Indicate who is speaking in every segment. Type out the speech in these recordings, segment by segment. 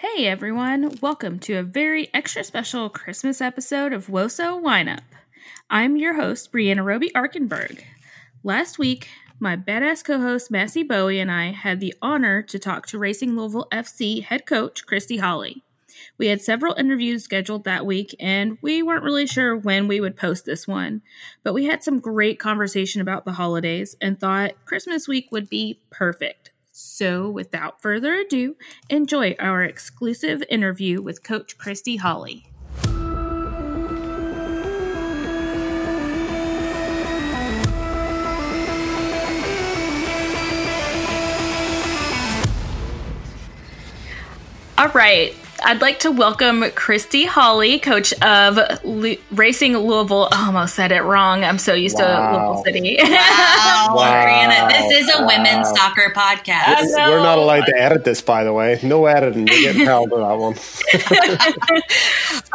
Speaker 1: Hey everyone, welcome to a very extra special Christmas episode of Woso Wineup. I'm your host, Brianna Roby Arkenberg. Last week, my badass co host Massey Bowie and I had the honor to talk to Racing Louisville FC head coach Christy Holly. We had several interviews scheduled that week, and we weren't really sure when we would post this one. But we had some great conversation about the holidays and thought Christmas week would be perfect. So, without further ado, enjoy our exclusive interview with Coach Christy Holly. All right. I'd like to welcome Christy Holly, coach of Racing Louisville. Oh, almost said it wrong. I'm so used wow. to Louisville City.
Speaker 2: wow, wow. Brianna, this is a wow. women's soccer podcast.
Speaker 3: We're not allowed to edit this, by the way. No editing. You're getting held to
Speaker 1: that one.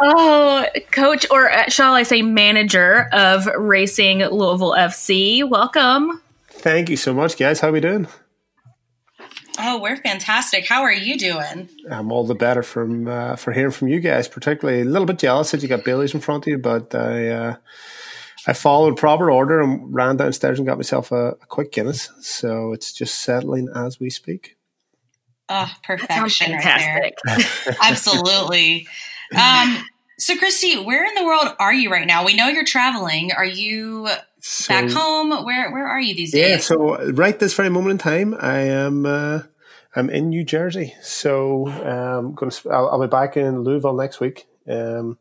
Speaker 1: oh, coach, or uh, shall I say, manager of Racing Louisville FC. Welcome.
Speaker 3: Thank you so much, guys. How are we doing?
Speaker 2: Oh, we're fantastic. How are you doing?
Speaker 3: I'm all the better from uh, for hearing from you guys. Particularly a little bit jealous that you got Bailey's in front of you, but I uh, I followed proper order and ran downstairs and got myself a, a quick Guinness. So it's just settling as we speak.
Speaker 2: Oh, perfection right there. Absolutely. Um, so, Christy, where in the world are you right now? We know you're traveling. Are you so, back home? Where Where are you these days?
Speaker 3: Yeah, so right this very moment in time, I am uh, I'm in New Jersey. So um, going to I'll, I'll, be back in Louisville next week. Um,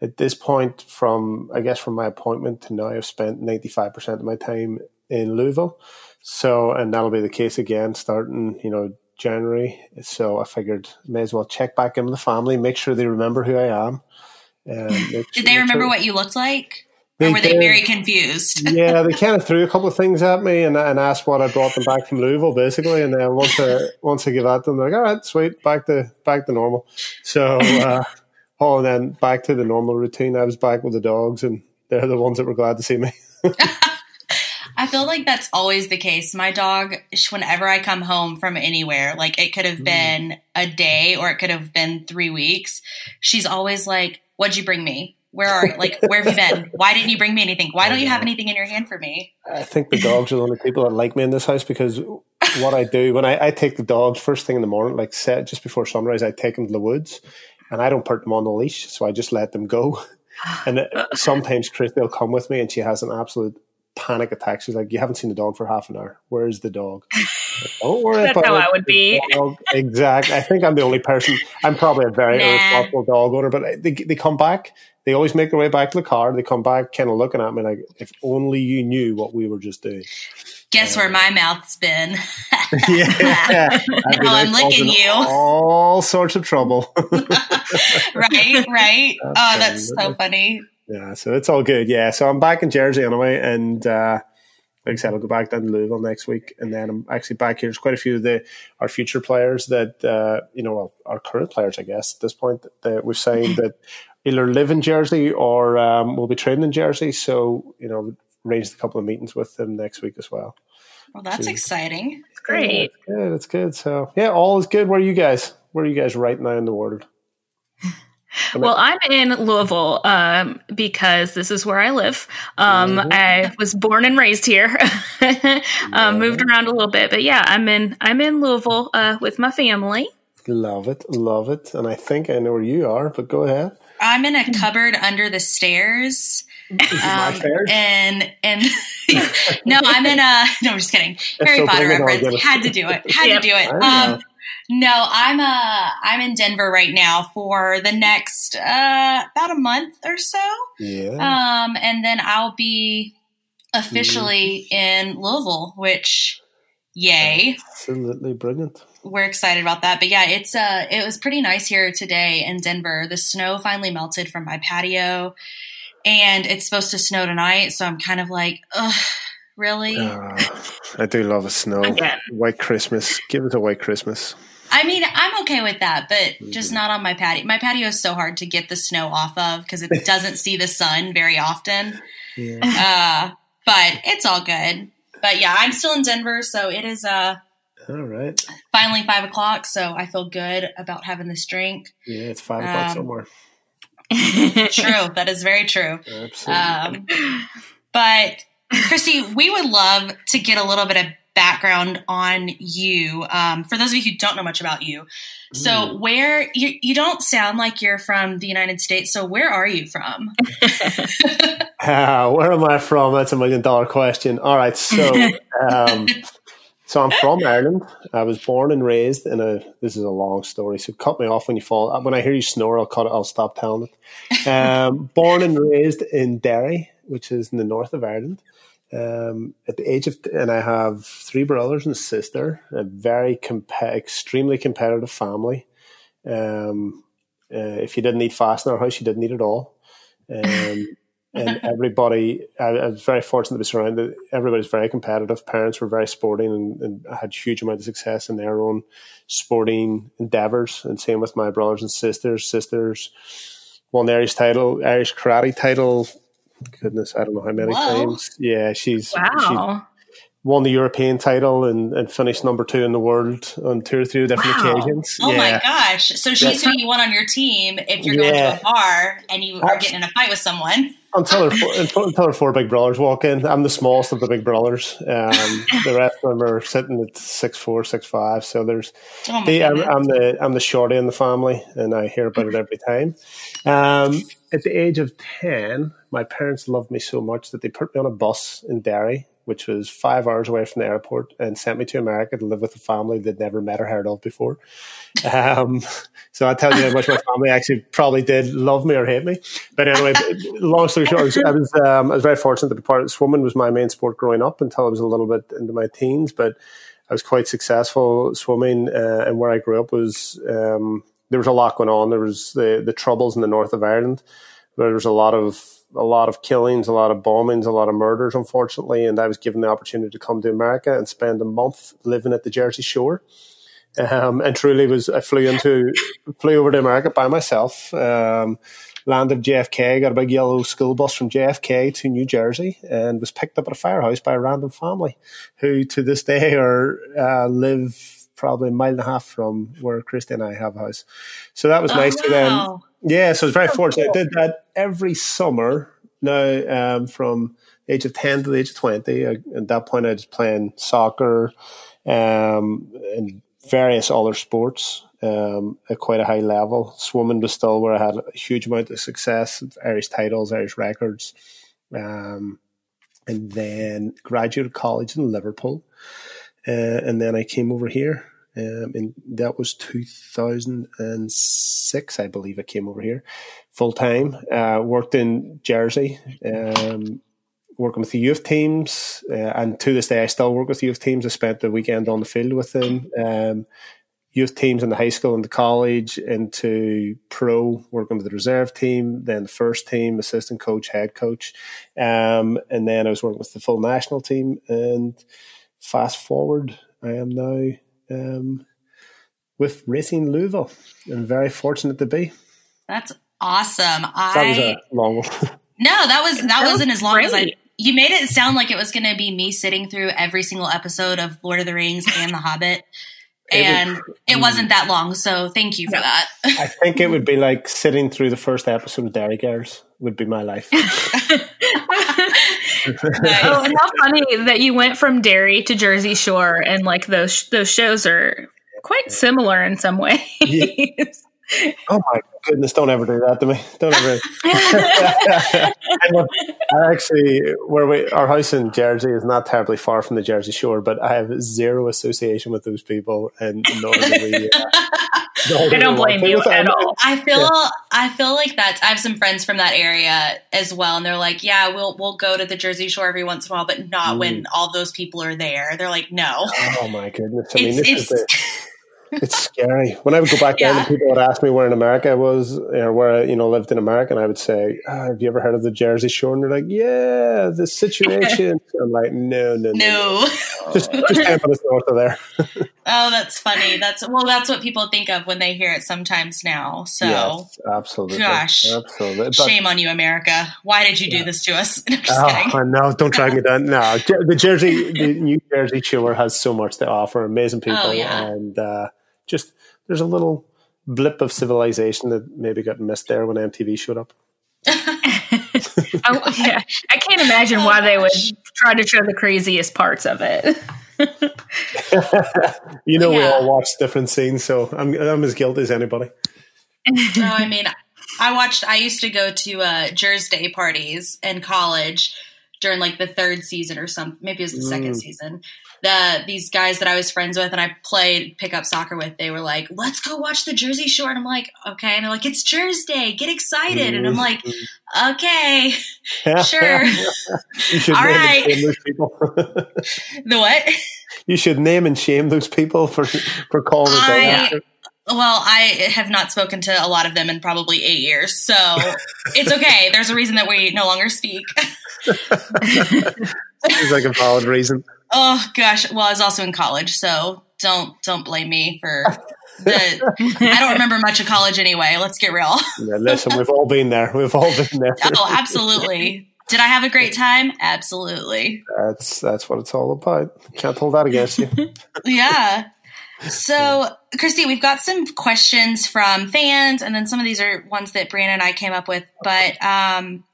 Speaker 3: at this point, from I guess from my appointment to now, I've spent ninety five percent of my time in Louisville. So and that'll be the case again starting you know January. So I figured may as well check back in with the family, make sure they remember who I am.
Speaker 2: Did they remember sure. what you looked like? They or were they very confused?
Speaker 3: yeah, they kind of threw a couple of things at me and, and asked what I brought them back from Louisville, basically. And then once I once I give that to them, they're like, "All right, sweet, back to back to normal." So, uh, oh, and then back to the normal routine. I was back with the dogs, and they're the ones that were glad to see me.
Speaker 2: I feel like that's always the case. My dog, whenever I come home from anywhere, like it could have mm. been a day or it could have been three weeks, she's always like, What'd you bring me? Where are you? Like, where have you been? Why didn't you bring me anything? Why don't you have anything in your hand for me?
Speaker 3: I think the dogs are the only people that like me in this house because what I do when I, I take the dogs first thing in the morning, like set just before sunrise, I take them to the woods and I don't put them on the leash, so I just let them go. And uh, sometimes Chris they'll come with me, and she has an absolute panic attack. She's like, "You haven't seen the dog for half an hour. Where's the dog?"
Speaker 1: Don't worry That's about how it. I would be.
Speaker 3: exactly. I think I'm the only person. I'm probably a very nah. irresponsible dog owner, but uh, they they come back. They always make their way back to the car. They come back, kind of looking at me like, "If only you knew what we were just doing."
Speaker 2: Guess where my mouth's been? yeah, now I'm licking you.
Speaker 3: All sorts of trouble.
Speaker 2: right, right. oh, that's so funny.
Speaker 3: Yeah, so it's all good. Yeah, so I'm back in Jersey anyway, and uh, like I said, I'll go back down to Louisville next week, and then I'm actually back here. There's quite a few of the our future players that uh, you know, well, our current players, I guess, at this point that we've signed that either live in Jersey or um, will be training in Jersey. So you know, arranged a couple of meetings with them next week as well.
Speaker 2: Well, that's so, exciting.
Speaker 1: It's great.
Speaker 3: Yeah, it's good. It's good. So yeah, all is good. Where are you guys? Where are you guys right now in the world?
Speaker 1: Well, I'm in Louisville um, because this is where I live. Um, mm-hmm. I was born and raised here. um, moved around a little bit, but yeah, I'm in I'm in Louisville uh, with my family.
Speaker 3: Love it, love it, and I think I know where you are. But go ahead.
Speaker 2: I'm in a cupboard under the stairs. Um, and and no, I'm in a no. I'm just kidding. Harry so Potter reference. Had to do it. Had yep. to do it. Um, no, I'm uh I'm in Denver right now for the next uh about a month or so. Yeah. Um and then I'll be officially mm-hmm. in Louisville, which yay.
Speaker 3: Absolutely brilliant.
Speaker 2: We're excited about that. But yeah, it's uh it was pretty nice here today in Denver. The snow finally melted from my patio and it's supposed to snow tonight, so I'm kind of like, ugh really? Uh,
Speaker 3: I do love a snow. White Christmas. Give it a white Christmas.
Speaker 2: I mean, I'm okay with that, but just mm-hmm. not on my patio. My patio is so hard to get the snow off of because it doesn't see the sun very often. Yeah. Uh, but it's all good. But yeah, I'm still in Denver, so it is uh
Speaker 3: All right.
Speaker 2: Finally, five o'clock, so I feel good about having this drink.
Speaker 3: Yeah, it's five o'clock um, somewhere.
Speaker 2: true. That is very true. Um, but Christy, we would love to get a little bit of background on you. Um, for those of you who don't know much about you, so mm. where you you don't sound like you're from the United States. So where are you from?
Speaker 3: uh, where am I from? That's a million dollar question. All right, so um, so I'm from Ireland. I was born and raised in a. This is a long story, so cut me off when you fall. When I hear you snore, I'll cut it. I'll stop telling it. Um, born and raised in Derry, which is in the north of Ireland. Um, at the age of, and I have three brothers and a sister. A very comp- extremely competitive family. Um, uh, if you didn't eat fast in our house, you didn't eat at all. Um, and everybody, I, I, was very fortunate to be surrounded. Everybody's very competitive. Parents were very sporting and, and had huge amount of success in their own sporting endeavors. And same with my brothers and sisters. Sisters won the Irish title, Irish karate title. Goodness, I don't know how many Whoa. times. Yeah, she's wow. won the European title and, and finished number two in the world on two or three different wow. occasions.
Speaker 2: Oh yeah. my gosh! So she's who you want on your team if you're going to a bar and you are getting in a fight with someone
Speaker 3: until her, until her four big brothers walk in. I'm the smallest of the big brothers. Um, the rest of them are sitting at six four, six five. So there's, oh the, I'm, I'm, the I'm the shorty in the family, and I hear about it every time. Um, at the age of ten, my parents loved me so much that they put me on a bus in Derry which was five hours away from the airport, and sent me to America to live with a family they'd never met or heard of before. Um, so I tell you how much my family actually probably did love me or hate me. But anyway, long story short, I was, I was, um, I was very fortunate to be part of swimming was my main sport growing up until I was a little bit into my teens. But I was quite successful swimming, uh, and where I grew up was um, there was a lot going on. There was the the troubles in the north of Ireland. There was a lot of a lot of killings, a lot of bombings, a lot of murders, unfortunately. And I was given the opportunity to come to America and spend a month living at the Jersey Shore. Um, and truly was, I flew into, flew over to America by myself, um, landed JFK, got a big yellow school bus from JFK to New Jersey and was picked up at a firehouse by a random family who to this day are, uh, live probably a mile and a half from where Christy and I have a house. So that was oh, nice wow. to them yeah, so I was very oh, fortunate. Cool. I did that every summer now um, from the age of 10 to the age of 20. I, at that point, I was playing soccer um, and various other sports um, at quite a high level. Swimming was still where I had a huge amount of success, Irish titles, Irish records. Um, and then graduated college in Liverpool. Uh, and then I came over here um, and that was 2006, I believe. I came over here full time. Uh, worked in Jersey, um, working with the youth teams, uh, and to this day, I still work with youth teams. I spent the weekend on the field with them. Um, youth teams in the high school and the college, into pro, working with the reserve team, then the first team, assistant coach, head coach, um, and then I was working with the full national team. And fast forward, I am now um, with Racing Louisville. I'm very fortunate to be.
Speaker 2: That's awesome. I,
Speaker 3: that was a long one.
Speaker 2: no, that was that, that wasn't was as long great. as I. You made it sound like it was going to be me sitting through every single episode of Lord of the Rings and The Hobbit. And it, it, wasn't that long, so thank you for that.
Speaker 3: I think it would be like sitting through the first episode of Derry Girls would be my life.
Speaker 1: Oh, and how funny that you went from Derry to Jersey Shore, and like those those shows are quite similar in some ways. Yeah.
Speaker 3: Oh my goodness! Don't ever do that to me. Don't ever. I actually, where we our house in Jersey is not terribly far from the Jersey Shore, but I have zero association with those people, and nor do we. Uh,
Speaker 1: I don't blame you at all.
Speaker 2: I feel yeah. I feel like that's I have some friends from that area as well, and they're like, yeah, we'll we'll go to the Jersey Shore every once in a while, but not mm. when all those people are there. They're like, no.
Speaker 3: Oh my goodness! I mean, it's, this it's, is the, it's scary. When I would go back yeah. and people would ask me where in America I was or where I, you know, lived in America, and I would say, oh, "Have you ever heard of the Jersey Shore?" And they're like, "Yeah, the situation." I'm like, "No, no, no,
Speaker 2: no.
Speaker 3: just just ten minutes north of there."
Speaker 2: Oh, that's funny. That's well, that's what people think of when they hear it sometimes now. So,
Speaker 3: yes, absolutely,
Speaker 2: gosh,
Speaker 3: absolutely. But,
Speaker 2: shame on you, America. Why did you do this to us? No, oh.
Speaker 3: No, don't drag me down. No, the Jersey, the New Jersey Shore has so much to offer. Amazing people, oh, yeah. and uh, just there's a little blip of civilization that maybe got missed there when MTV showed up.
Speaker 1: oh, yeah. I can't imagine oh, why gosh. they would try to show the craziest parts of it.
Speaker 3: you know, yeah. we all watch different scenes, so I'm I'm as guilty as anybody.
Speaker 2: no, I mean, I watched. I used to go to uh, Jersey Day parties in college during like the third season or something. Maybe it was the mm. second season, the these guys that I was friends with and I played pickup soccer with, they were like, "Let's go watch the Jersey Shore." And I'm like, "Okay." And they're like, "It's Jersey Day. Get excited." And I'm mm-hmm. like, "Okay, sure, all right." the what?
Speaker 3: You should name and shame those people for for calling it
Speaker 2: I, Well, I have not spoken to a lot of them in probably eight years, so it's okay. There's a reason that we no longer speak.
Speaker 3: Seems like a valid reason.
Speaker 2: Oh gosh, well, I was also in college, so don't don't blame me for the. I don't remember much of college anyway. Let's get real.
Speaker 3: yeah, listen, we've all been there. We've all been there.
Speaker 2: oh, absolutely. Did I have a great time? Absolutely.
Speaker 3: That's that's what it's all about. Can't hold that against you.
Speaker 2: yeah. So, Christy, we've got some questions from fans, and then some of these are ones that Brianna and I came up with. But um,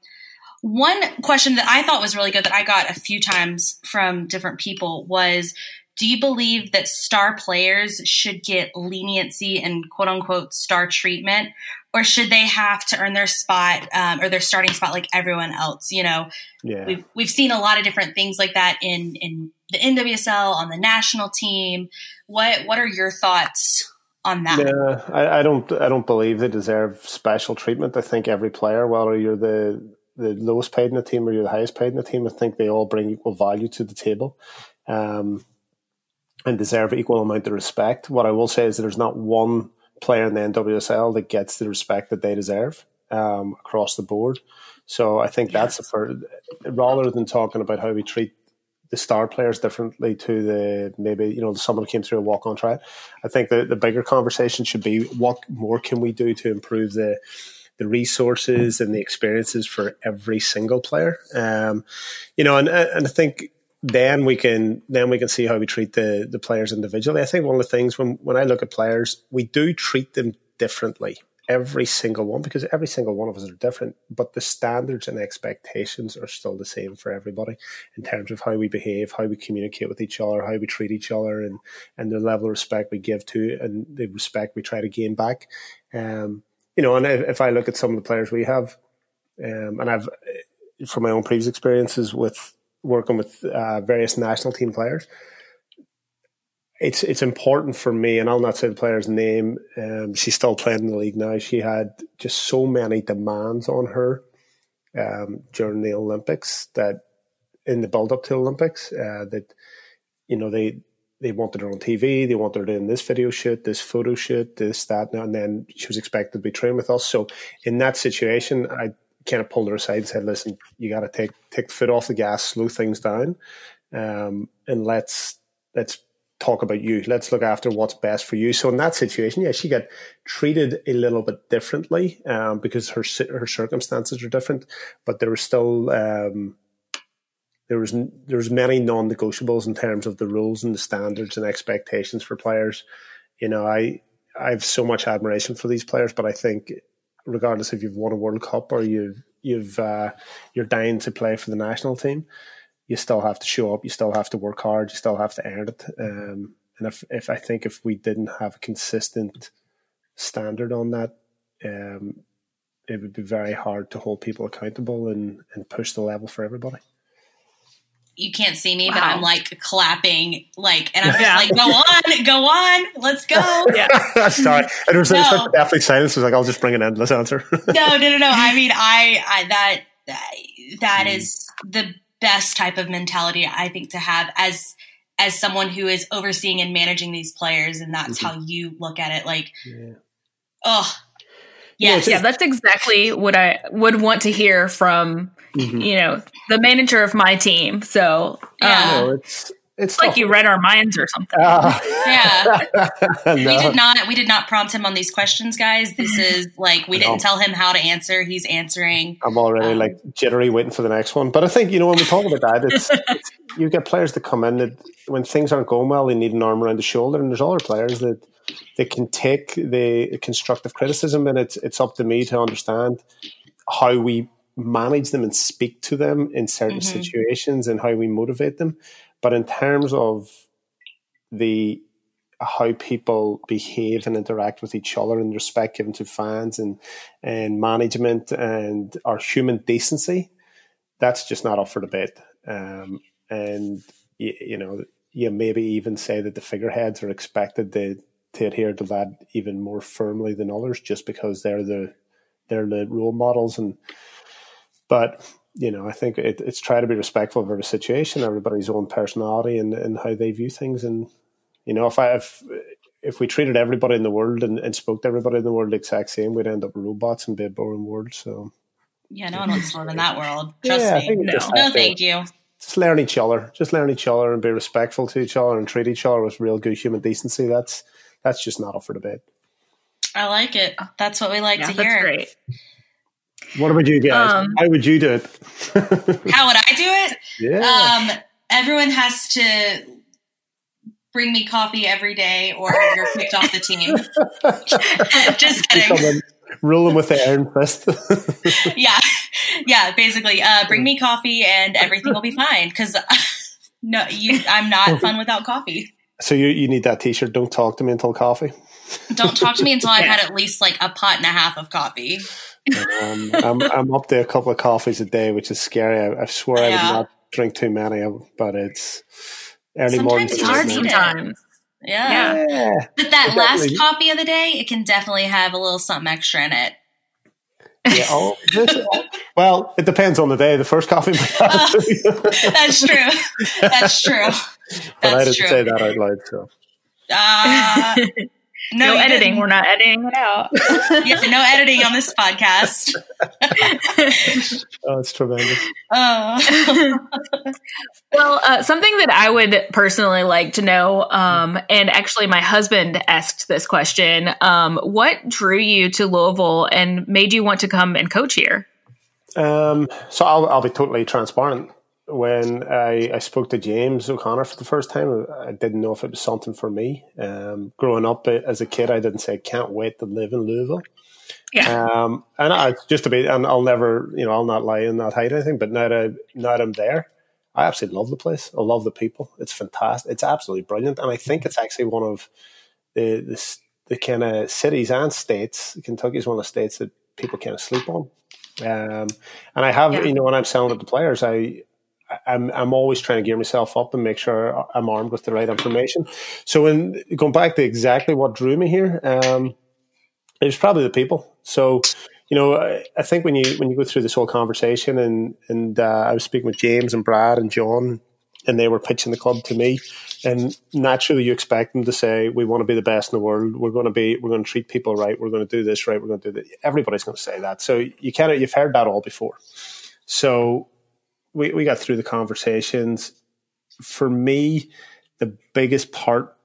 Speaker 2: one question that I thought was really good that I got a few times from different people was do you believe that star players should get leniency and quote unquote star treatment? Or should they have to earn their spot um, or their starting spot like everyone else? You know yeah. we've, we've seen a lot of different things like that in in the nwsl on the national team. What what are your thoughts on that?
Speaker 3: Yeah I, I don't i don't believe they deserve special treatment. I think every player whether you're the the lowest paid in the team or you're the highest paid in the team, I think they all bring equal value to the table um, and deserve equal amount of respect. What I will say is that there's not one player in the NWSL that gets the respect that they deserve um, across the board. So I think that's the first, rather than talking about how we treat the star players differently to the maybe you know someone who came through a walk on trial. I think the, the bigger conversation should be what more can we do to improve the the resources and the experiences for every single player. Um, you know, and and I think then we can then we can see how we treat the the players individually. I think one of the things when when I look at players, we do treat them differently. Every single one, because every single one of us are different, but the standards and expectations are still the same for everybody in terms of how we behave, how we communicate with each other, how we treat each other, and and the level of respect we give to, and the respect we try to gain back. Um, you know, and if I look at some of the players we have, um, and I've from my own previous experiences with working with uh, various national team players, it's it's important for me, and I'll not say the player's name. Um, she's still playing in the league now. She had just so many demands on her um, during the Olympics that in the build up to Olympics uh, that you know they they wanted her on TV, they wanted her in this video shoot, this photo shoot, this, that, and then she was expected to be training with us. So in that situation, I kind of pulled her aside and said, listen, you got to take, take the foot off the gas, slow things down. Um, and let's, let's talk about you. Let's look after what's best for you. So in that situation, yeah, she got treated a little bit differently, um, because her, her circumstances are different, but there was still, um, there was there was many non-negotiables in terms of the rules and the standards and expectations for players. You know, I I have so much admiration for these players, but I think regardless if you've won a World Cup or you've you've uh, you're dying to play for the national team, you still have to show up. You still have to work hard. You still have to earn it. Um, and if if I think if we didn't have a consistent standard on that, um, it would be very hard to hold people accountable and, and push the level for everybody
Speaker 2: you can't see me, wow. but I'm like clapping, like, and I'm yeah. just like, go on, go on, let's go.
Speaker 3: Yeah. Sorry. And it was, no. such deathly silence. It was like, I'll just bring an endless answer.
Speaker 2: no, no, no, no. I mean, I, I that, that mm. is the best type of mentality I think to have as, as someone who is overseeing and managing these players. And that's mm-hmm. how you look at it. Like, yeah. oh,
Speaker 1: Yes. Yeah, that's exactly what I would want to hear from, mm-hmm. you know, the manager of my team. So,
Speaker 3: yeah. Um, it's
Speaker 1: it's like you read our minds or something. Uh,
Speaker 2: yeah, no. we did not. We did not prompt him on these questions, guys. This is like we didn't tell him how to answer. He's answering.
Speaker 3: I'm already um, like jittery, waiting for the next one. But I think you know when we talk about that, it's, it's you get players that come in that when things aren't going well, they need an arm around the shoulder, and there's other players that they can take the constructive criticism, and it's it's up to me to understand how we manage them and speak to them in certain mm-hmm. situations and how we motivate them. But in terms of the how people behave and interact with each other and respect given to fans and and management and our human decency, that's just not up for debate. Um, and you, you, know, you maybe even say that the figureheads are expected to to adhere to that even more firmly than others, just because they're the they're the role models and. But you know, I think it, it's try to be respectful of every situation, everybody's own personality, and, and how they view things. And you know, if I if if we treated everybody in the world and, and spoke to everybody in the world the exact same, we'd end up robots and be a boring world. So
Speaker 2: yeah, no one wants to live in that world. Trust yeah, me. No, no thank you.
Speaker 3: Just learn each other. Just learn each other and be respectful to each other and treat each other with real good human decency. That's that's just not up for debate.
Speaker 2: I like it. That's what we like yeah, to hear. Great.
Speaker 3: What about you guys? Um, How would you do it?
Speaker 2: how would I do it? Yeah. Um, everyone has to bring me coffee every day or you're kicked off the team. Just kidding.
Speaker 3: them with the iron fist.
Speaker 2: yeah. Yeah, basically. Uh, bring me coffee and everything will be fine. Because no, you, I'm not fun without coffee.
Speaker 3: So you, you need that t-shirt. Don't talk to me until coffee.
Speaker 2: Don't talk to me until I've had at least like a pot and a half of coffee.
Speaker 3: Um, I'm, I'm up to a couple of coffees a day, which is scary. I, I swear yeah. I would not drink too many, but it's early sometimes morning.
Speaker 2: It's hard sometimes. Yeah. yeah. But that last coffee of the day, it can definitely have a little something extra in it.
Speaker 3: Yeah, oh, well, it depends on the day. The first coffee.
Speaker 2: Uh, that's true. That's true. That's
Speaker 3: but I didn't true. say that out loud. So.
Speaker 1: Uh, no, no editing. Didn't. We're not editing it out.
Speaker 2: yeah, no editing on this podcast.
Speaker 3: oh, it's tremendous. Oh.
Speaker 1: well, uh, something that I would personally like to know, um, and actually, my husband asked this question: um, What drew you to Louisville and made you want to come and coach here?
Speaker 3: Um, so I'll, I'll be totally transparent when I, I spoke to James O'Connor for the first time, I didn't know if it was something for me. Um, growing up as a kid, I didn't say, can't wait to live in Louisville. Yeah. Um, and I just a bit, and I'll never, you know, I'll not lie and not hide anything, but now that, I, now that I'm there, I absolutely love the place. I love the people. It's fantastic. It's absolutely brilliant. And I think it's actually one of the, the, the kind of cities and states. Kentucky is one of the states that people kind of sleep on. Um, and I have, yeah. you know, when I'm selling it to players, I, I'm I'm always trying to gear myself up and make sure I'm armed with the right information. So, in going back to exactly what drew me here, um, it was probably the people. So, you know, I, I, think when you when you go through this whole conversation, and and uh, I was speaking with James and Brad and John, and they were pitching the club to me, and naturally you expect them to say, "We want to be the best in the world. We're going to be. We're going to treat people right. We're going to do this right. We're going to do that." Everybody's going to say that. So you kind of you've heard that all before. So we, we got through the conversations. For me, the biggest part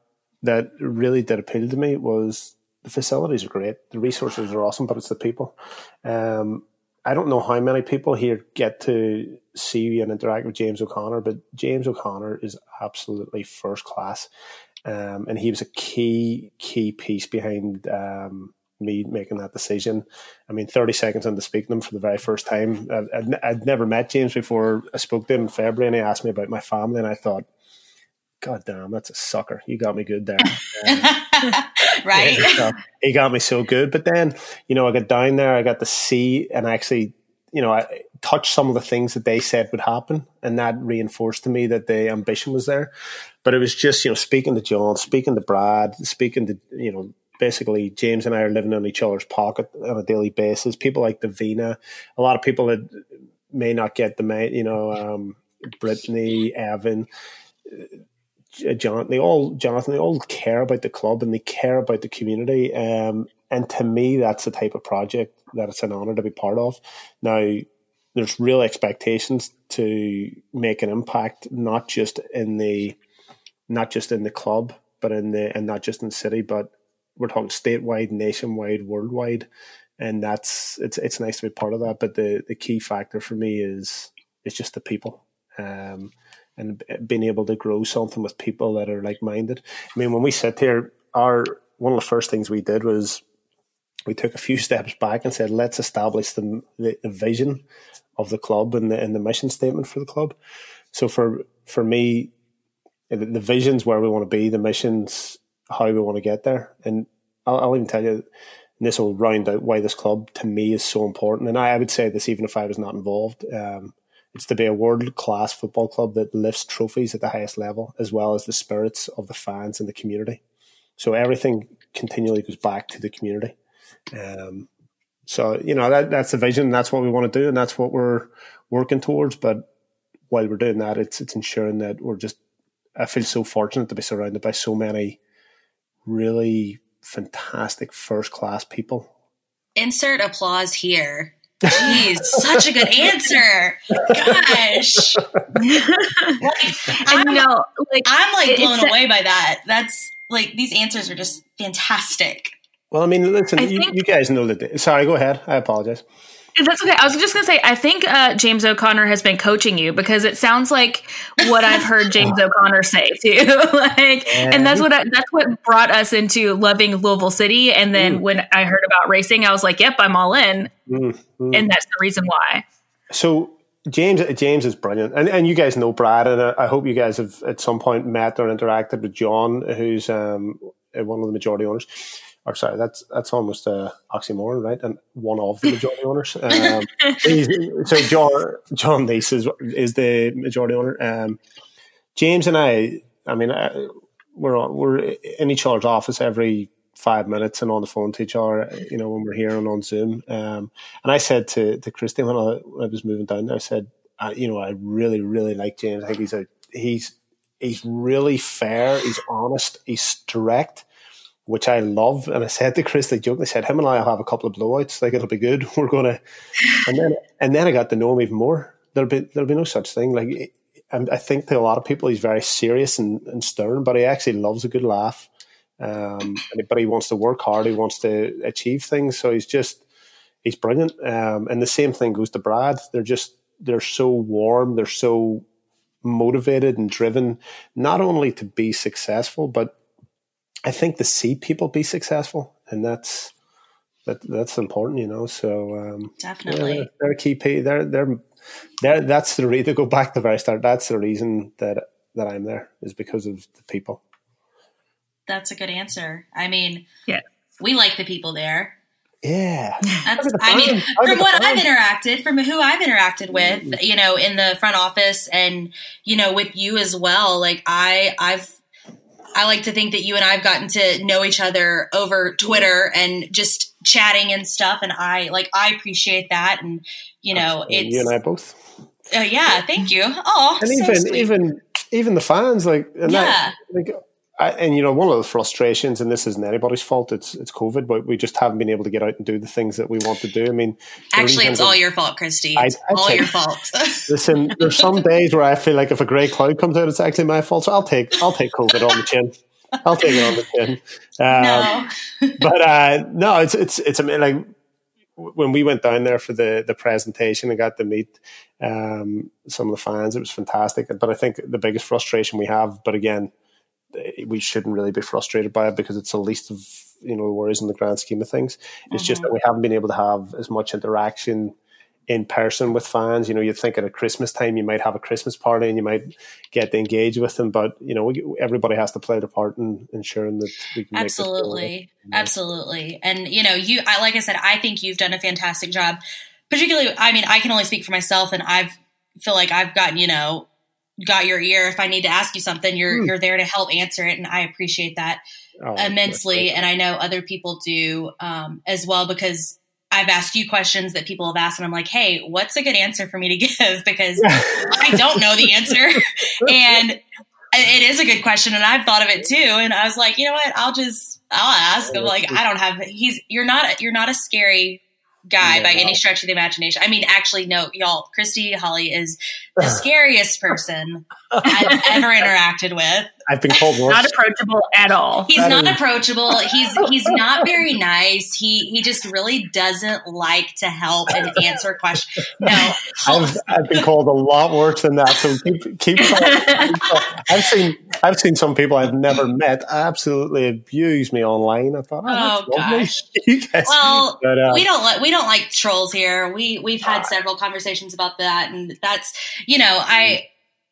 Speaker 3: that really did appeal to me was the facilities are great, the resources are awesome, but it's the people. Um, I don't know how many people here get to see and interact with James O'Connor, but James O'Connor is absolutely first class. Um, and he was a key, key piece behind um, me making that decision. I mean, 30 seconds into speaking to him for the very first time. I'd, I'd, never met James before. I spoke to him in February and he asked me about my family, and I thought, God damn, that's a sucker. You got me good there.
Speaker 2: Right?
Speaker 3: So he got me so good. But then, you know, I got down there, I got to see and actually, you know, I touched some of the things that they said would happen. And that reinforced to me that the ambition was there. But it was just, you know, speaking to John, speaking to Brad, speaking to, you know, basically James and I are living in each other's pocket on a daily basis. People like Davina, a lot of people that may not get the main, you know um, Brittany, Evan, John, They all Jonathan. They all care about the club and they care about the community. Um, and to me, that's the type of project that it's an honor to be part of. Now, there's real expectations to make an impact, not just in the not just in the club, but in the and not just in the city, but we're talking statewide, nationwide, worldwide, and that's it's it's nice to be part of that. But the the key factor for me is is just the people. Um, and being able to grow something with people that are like minded. I mean, when we sit here, our one of the first things we did was we took a few steps back and said, let's establish the, the, vision of the club and the, and the mission statement for the club. So for for me, the, the vision's where we want to be, the mission's how we want to get there. And I'll, I'll even tell you, this will round out why this club to me is so important. And I, I would say this even if I was not involved. Um, it's to be a world class football club that lifts trophies at the highest level, as well as the spirits of the fans and the community. So everything continually goes back to the community. Um, so you know that that's the vision. That's what we want to do, and that's what we're working towards. But while we're doing that, it's it's ensuring that we're just. I feel so fortunate to be surrounded by so many really fantastic first class people.
Speaker 2: Insert applause here. Jeez, such a good answer. Gosh. I'm, you know, like I'm like blown away by that. That's like these answers are just fantastic.
Speaker 3: Well, I mean, listen, I you, think, you, guys know that. Sorry, go ahead. I apologize.
Speaker 1: That's okay. I was just gonna say, I think uh, James O'Connor has been coaching you because it sounds like what I've heard James O'Connor say too. like, and, and that's what I, that's what brought us into loving Louisville City. And then mm. when I heard about racing, I was like, "Yep, I'm all in," mm, mm. and that's the reason why.
Speaker 3: So James James is brilliant, and and you guys know Brad, and I, I hope you guys have at some point met or interacted with John, who's um, one of the majority owners or sorry, that's that's almost a oxymoron, right? And one of the majority owners. Um, so John John Neace is is the majority owner. Um, James and I, I mean, I, uh, we're we're in each other's office every five minutes and on the phone to each other, you know, when we're here and on Zoom. Um, and I said to to Christy when I, when I was moving down, there, I said, I, you know, I really really like James. I think he's a he's he's really fair. He's honest. He's direct which I love. And I said to Chris, they they said, him and I will have a couple of blowouts. Like it'll be good. We're gonna, and then and then I got to know him even more. There'll be there'll be no such thing. Like I think to a lot of people, he's very serious and, and stern, but he actually loves a good laugh. Um, but he wants to work hard. He wants to achieve things. So he's just he's brilliant. Um, and the same thing goes to Brad. They're just they're so warm. They're so motivated and driven, not only to be successful, but I think to see people be successful, and that's that that's important, you know. So
Speaker 2: um, definitely,
Speaker 3: yeah, they're, key. They're they're they're that's the reason. To go back to the very start, that's the reason that that I'm there is because of the people.
Speaker 2: That's a good answer. I mean,
Speaker 1: yeah,
Speaker 2: we like the people there.
Speaker 3: Yeah.
Speaker 2: That's, I mean, from what I've interacted, from who I've interacted with, mm-hmm. you know, in the front office and, you know, with you as well, like I, I've I like to think that you and I've gotten to know each other over Twitter and just chatting and stuff. And I like, I appreciate that. And, you know, it's.
Speaker 3: You and I both.
Speaker 2: Uh, yeah, thank you. Oh,
Speaker 3: and so even, sweet. even, even the fans, like, yeah. That, like, I, and you know, one of the frustrations, and this isn't anybody's fault. It's it's COVID, but we just haven't been able to get out and do the things that we want to do. I mean,
Speaker 2: actually, it's all your fault, Christy. It's I, all your fault.
Speaker 3: listen, there's some days where I feel like if a grey cloud comes out, it's actually my fault. So I'll take I'll take COVID on the chin. I'll take it on the chin. Um, no. but uh, no, it's it's it's like when we went down there for the the presentation and got to meet um, some of the fans, it was fantastic. But I think the biggest frustration we have, but again we shouldn't really be frustrated by it because it's the least of you know worries in the grand scheme of things. It's mm-hmm. just that we haven't been able to have as much interaction in person with fans. You know, you'd think at a Christmas time you might have a Christmas party and you might get to engage with them, but you know, everybody has to play their part in ensuring that we can
Speaker 2: absolutely, absolutely. And you know, you, I like I said, I think you've done a fantastic job. Particularly, I mean, I can only speak for myself, and I've feel like I've gotten you know got your ear. If I need to ask you something, you're mm. you're there to help answer it, and I appreciate that oh, immensely. And I know other people do um, as well because I've asked you questions that people have asked, and I'm like, hey, what's a good answer for me to give? Because I don't know the answer, and it is a good question, and I've thought of it too. And I was like, you know what? I'll just I'll ask. I'm like, I don't have. He's you're not you're not a scary guy by any stretch of the imagination. I mean, actually, no, y'all. Christy Holly is the scariest person I've ever interacted with.
Speaker 3: I've been called worse.
Speaker 1: Not approachable at all.
Speaker 2: He's that not is. approachable. He's he's not very nice. He he just really doesn't like to help and answer questions. No,
Speaker 3: I've, I've been called a lot worse than that. So keep keep. I've seen I've seen some people I've never met absolutely abuse me online. I thought, oh, oh gosh.
Speaker 2: well, but, uh, we don't like we don't like trolls here. We we've had uh, several conversations about that, and that's you know I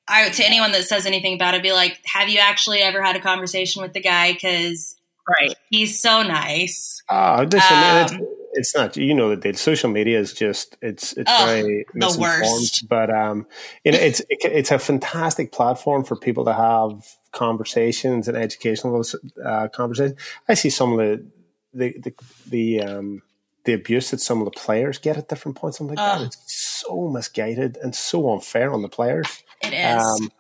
Speaker 2: I to anyone that says anything about it, be like, have you actually ever had a conversation with the guy? Because
Speaker 1: right,
Speaker 2: he's so nice.
Speaker 3: Oh, listen, um, it's, it's, not. You know that social media is just it's it's oh, very the worst. But um, you know, it's it, it's a fantastic platform for people to have conversations and educational uh, conversations. I see some of the the the, the um the abuse that some of the players get at different points. I'm like, oh. it's so misguided and so unfair on the players.
Speaker 2: It is. Um,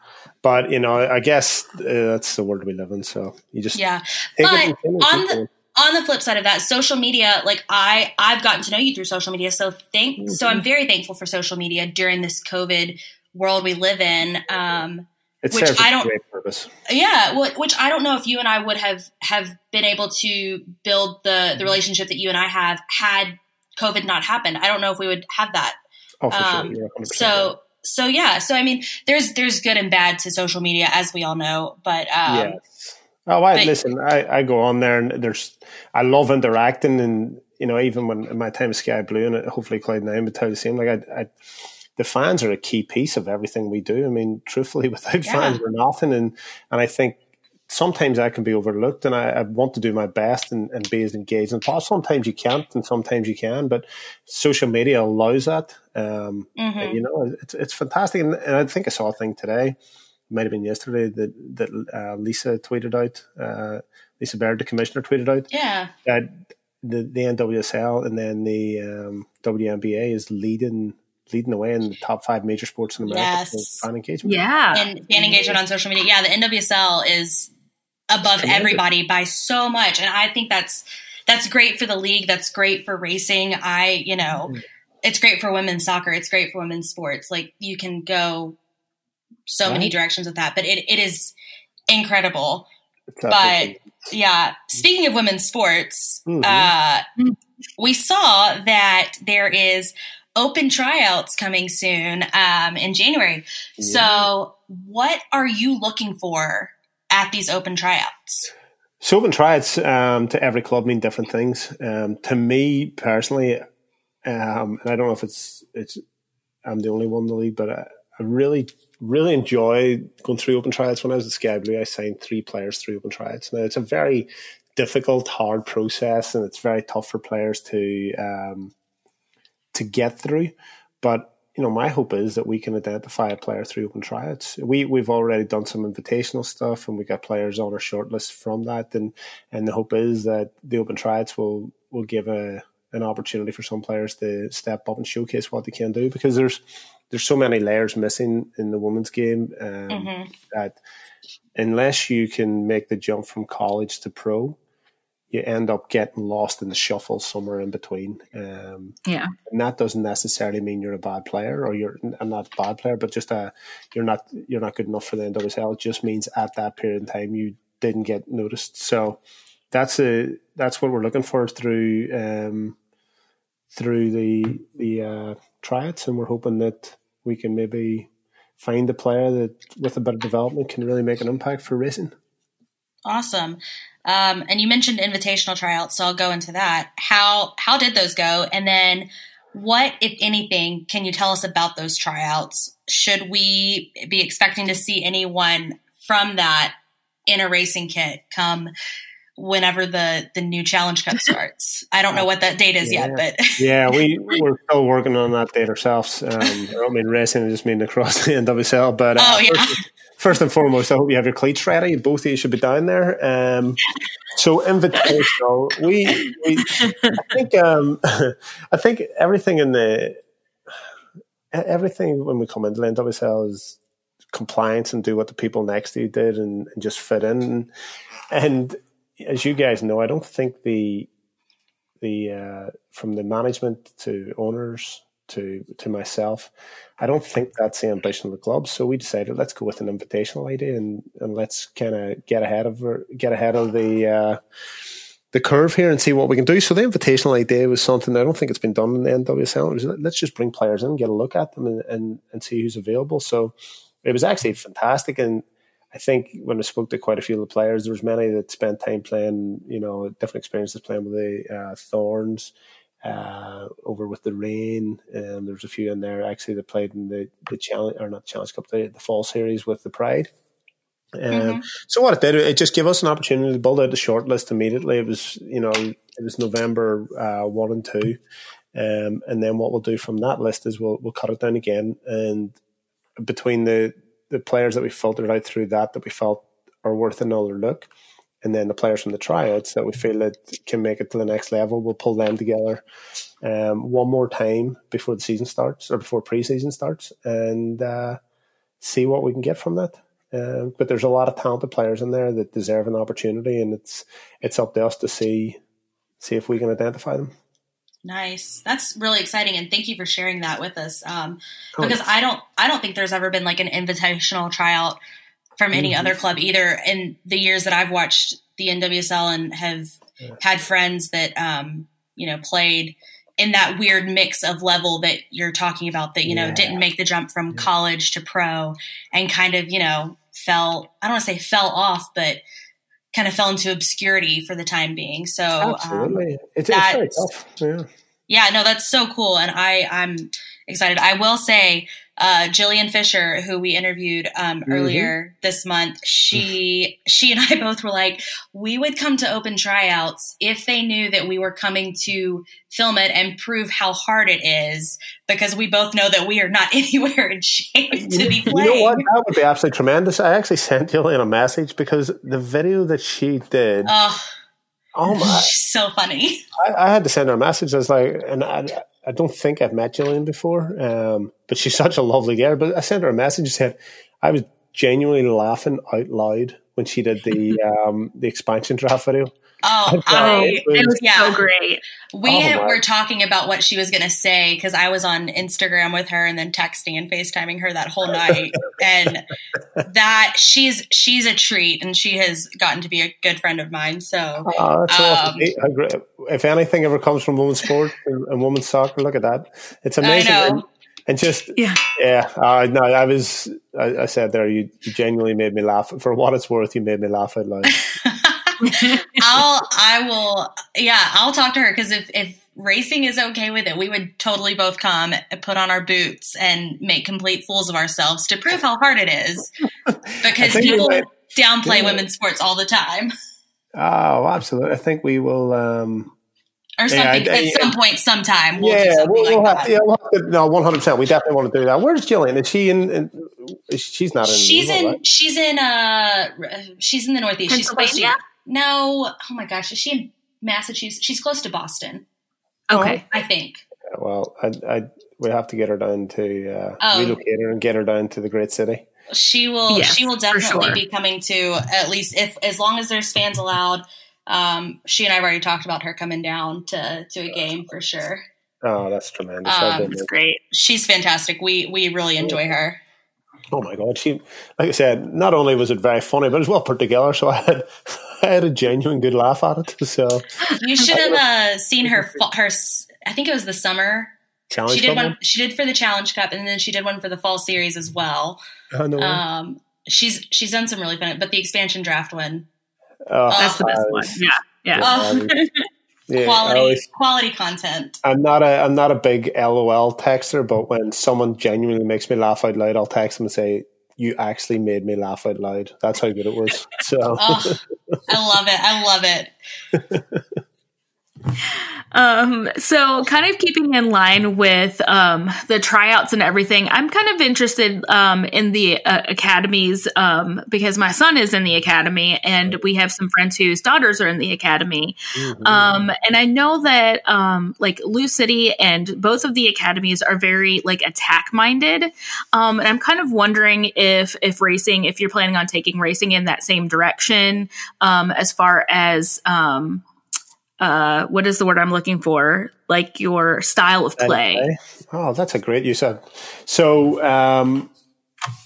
Speaker 3: but you know, I guess uh, that's the world we live in. So you just
Speaker 2: yeah. But on the on the flip side of that, social media, like I I've gotten to know you through social media. So thank mm-hmm. so I'm very thankful for social media during this COVID world we live in. Um,
Speaker 3: it which I don't, purpose.
Speaker 2: Yeah, which I don't know if you and I would have have been able to build the the relationship that you and I have had COVID not happened. I don't know if we would have that.
Speaker 3: Oh, for um, sure. Yeah,
Speaker 2: so so yeah, so I mean, there's there's good and bad to social media, as we all know. But um, yes.
Speaker 3: Oh, I but, listen. I, I go on there, and there's I love interacting, and you know, even when my time of Sky Blue, and hopefully Cloud Nine would tell you the same. Like I, I the fans are a key piece of everything we do. I mean, truthfully, without yeah. fans, we're nothing. And and I think sometimes I can be overlooked, and I, I want to do my best and, and, be as engaged possible. Sometimes you can't, and sometimes you can. But social media allows that. Um, mm-hmm. and, you know, it's it's fantastic. And, and, I think I saw a thing today. Might have been yesterday that that uh, Lisa tweeted out. Uh, Lisa Baird, the commissioner, tweeted out.
Speaker 2: Yeah.
Speaker 3: That the, the NWSL and then the um, WNBA is leading leading the way in the top five major sports in America
Speaker 2: yes.
Speaker 3: fan engagement.
Speaker 1: Yeah.
Speaker 2: And fan engagement on social media. Yeah, the NWSL is above everybody by so much. And I think that's that's great for the league. That's great for racing. I, you know, mm-hmm. it's great for women's soccer. It's great for women's sports. Like you can go so right. many directions with that, but it, it is incredible. but yeah, speaking of women's sports, mm-hmm. uh, we saw that there is open tryouts coming soon um, in January. Yeah. So, what are you looking for at these open tryouts?
Speaker 3: So, open tryouts um, to every club mean different things. Um, to me personally, um, and I don't know if it's it's I'm the only one in the league, but I, I really really enjoy going through open tryouts. When I was at Sky Blue, I signed three players through open tryouts. Now it's a very difficult, hard process, and it's very tough for players to um, to get through. But you know, my hope is that we can identify a player through open tryouts. We we've already done some invitational stuff, and we got players on our shortlist from that. And and the hope is that the open tryouts will will give a an opportunity for some players to step up and showcase what they can do because there's there's so many layers missing in the women's game um, mm-hmm. that unless you can make the jump from college to pro, you end up getting lost in the shuffle somewhere in between. Um,
Speaker 1: yeah,
Speaker 3: and that doesn't necessarily mean you're a bad player or you're I'm not a bad player, but just a you're not you're not good enough for the NWSL. It just means at that period in time you didn't get noticed. So that's a that's what we're looking for through um, through the the uh, tryouts, and we're hoping that we can maybe find a player that with a bit of development can really make an impact for racing.
Speaker 2: Awesome. Um, and you mentioned invitational tryouts, so I'll go into that. How how did those go? And then what, if anything, can you tell us about those tryouts? Should we be expecting to see anyone from that in a racing kit come whenever the the new challenge cup starts. I don't know what that date is yeah. yet, but
Speaker 3: yeah, we we're still working on that date ourselves. Um, I don't mean racing, I just mean across the NWSL. But uh,
Speaker 2: oh yeah.
Speaker 3: First, first, and foremost, I hope you have your cleats ready. Both of you should be down there. Um, so invitational, we we I think um, I think everything in the everything when we come into the is compliance and do what the people next to you did and, and just fit in and as you guys know, I don't think the the uh, from the management to owners to to myself. I don't think that's the ambition of the club. So we decided let's go with an invitational idea and, and let's kind of get ahead of get ahead of the uh, the curve here and see what we can do. So the invitational idea was something I don't think it's been done in the NWSL. Was, let's just bring players in get a look at them and, and, and see who's available. So it was actually fantastic. And I think when I spoke to quite a few of the players, there was many that spent time playing, you know, different experiences playing with the uh, Thorns, uh, over with the rain. Um, there's a few in there actually that played in the, the challenge or not challenge cup, the, the fall series with the Pride. Um, mm-hmm. So what it did, it just gave us an opportunity to build out the short list immediately. It was, you know, it was November uh, one and two, um, and then what we'll do from that list is we'll we'll cut it down again, and between the the players that we filtered out through that that we felt are worth another look, and then the players from the tryouts that we feel that can make it to the next level, we'll pull them together um, one more time before the season starts or before preseason starts, and uh, see what we can get from that. Um, but there's a lot of talented players in there that deserve an opportunity, and it's it's up to us to see see if we can identify them.
Speaker 2: Nice. That's really exciting, and thank you for sharing that with us. Um, oh, because I don't I don't think there's ever been like an invitational tryout from any mm-hmm. other club either. In the years that I've watched the NWSL and have yeah. had friends that um, you know played in that weird mix of level that you're talking about that you know didn't make the jump from yeah. college to pro and kind of you know fell I don't want to say fell off, but kind of fell into obscurity for the time being. So
Speaker 3: um, absolutely, um, it's, it's. Yeah.
Speaker 2: yeah, no, that's so cool, and I I'm excited. I will say uh, Jillian Fisher, who we interviewed um, mm-hmm. earlier this month, she she and I both were like, we would come to open tryouts if they knew that we were coming to film it and prove how hard it is, because we both know that we are not anywhere in shape to be playing.
Speaker 3: You know what? That would be absolutely tremendous. I actually sent Jillian a message because the video that she did.
Speaker 2: Oh, oh my! so funny.
Speaker 3: I, I, had to send her a message. I was like, and I, I don't think I've met Jillian before, um, but she's such a lovely girl. But I sent her a message and said I was genuinely laughing out loud when she did the um, the expansion draft video.
Speaker 2: Oh, I, it was, yeah. so great. We oh, were talking about what she was going to say because I was on Instagram with her and then texting and FaceTiming her that whole night. and that she's she's a treat and she has gotten to be a good friend of mine. So, oh, um,
Speaker 3: if anything ever comes from women's sport and women's soccer, look at that. It's amazing. And, and just yeah, yeah. Uh, no, I was. I, I said there, you, you genuinely made me laugh. For what it's worth, you made me laugh out loud.
Speaker 2: I'll I will yeah, I'll talk to her because if if racing is okay with it, we would totally both come put on our boots and make complete fools of ourselves to prove how hard it is. Because people downplay yeah. women's sports all the time.
Speaker 3: Oh, absolutely. I think we will um
Speaker 2: or something yeah, I, at some point, sometime. We'll
Speaker 3: yeah,
Speaker 2: we'll,
Speaker 3: we'll like have, yeah, we'll have to, no, one hundred percent. We definitely want to do that. Where's Jillian? Is she in? in she's not in.
Speaker 2: She's in. Right? She's in. Uh, she's in the Northeast. She's supposed to. No, oh my gosh, is she in Massachusetts? She's close to Boston. Okay, I think.
Speaker 3: Well, I, I we have to get her down to uh, oh. relocate her and get her down to the great city.
Speaker 2: She will. Yes, she will definitely sure. be coming to at least if as long as there's fans allowed. Um, she and I have already talked about her coming down to to a game for sure.
Speaker 3: Oh, that's tremendous!
Speaker 2: Um, that's great. She's fantastic. We we really enjoy her.
Speaker 3: Oh my god, she like I said, not only was it very funny, but it was well put together. So I had I had a genuine good laugh at it. So
Speaker 2: you should have uh, seen her. Her, I think it was the summer. Challenge she did one. She did for the Challenge Cup, and then she did one for the fall series as well. Oh, no um, she's she's done some really fun, but the expansion draft one.
Speaker 1: Oh, that's the best one. Yeah, yeah. Oh.
Speaker 2: yeah quality always, quality content.
Speaker 3: I'm not a I'm not a big LOL texter, but when someone genuinely makes me laugh out loud, I'll text them and say, "You actually made me laugh out loud." That's how good it was. So. oh.
Speaker 2: I love it. I love
Speaker 1: it. Um, so kind of keeping in line with um, the tryouts and everything, I'm kind of interested um, in the uh, academies um, because my son is in the academy and we have some friends whose daughters are in the academy. Mm-hmm. Um, and I know that um, like Lou City and both of the academies are very like attack minded. and I'm kind of wondering if if racing, if you're planning on taking racing in that same direction as far as uh, what is the word I'm looking for? Like your style of play.
Speaker 3: Oh, that's a great use of. So um,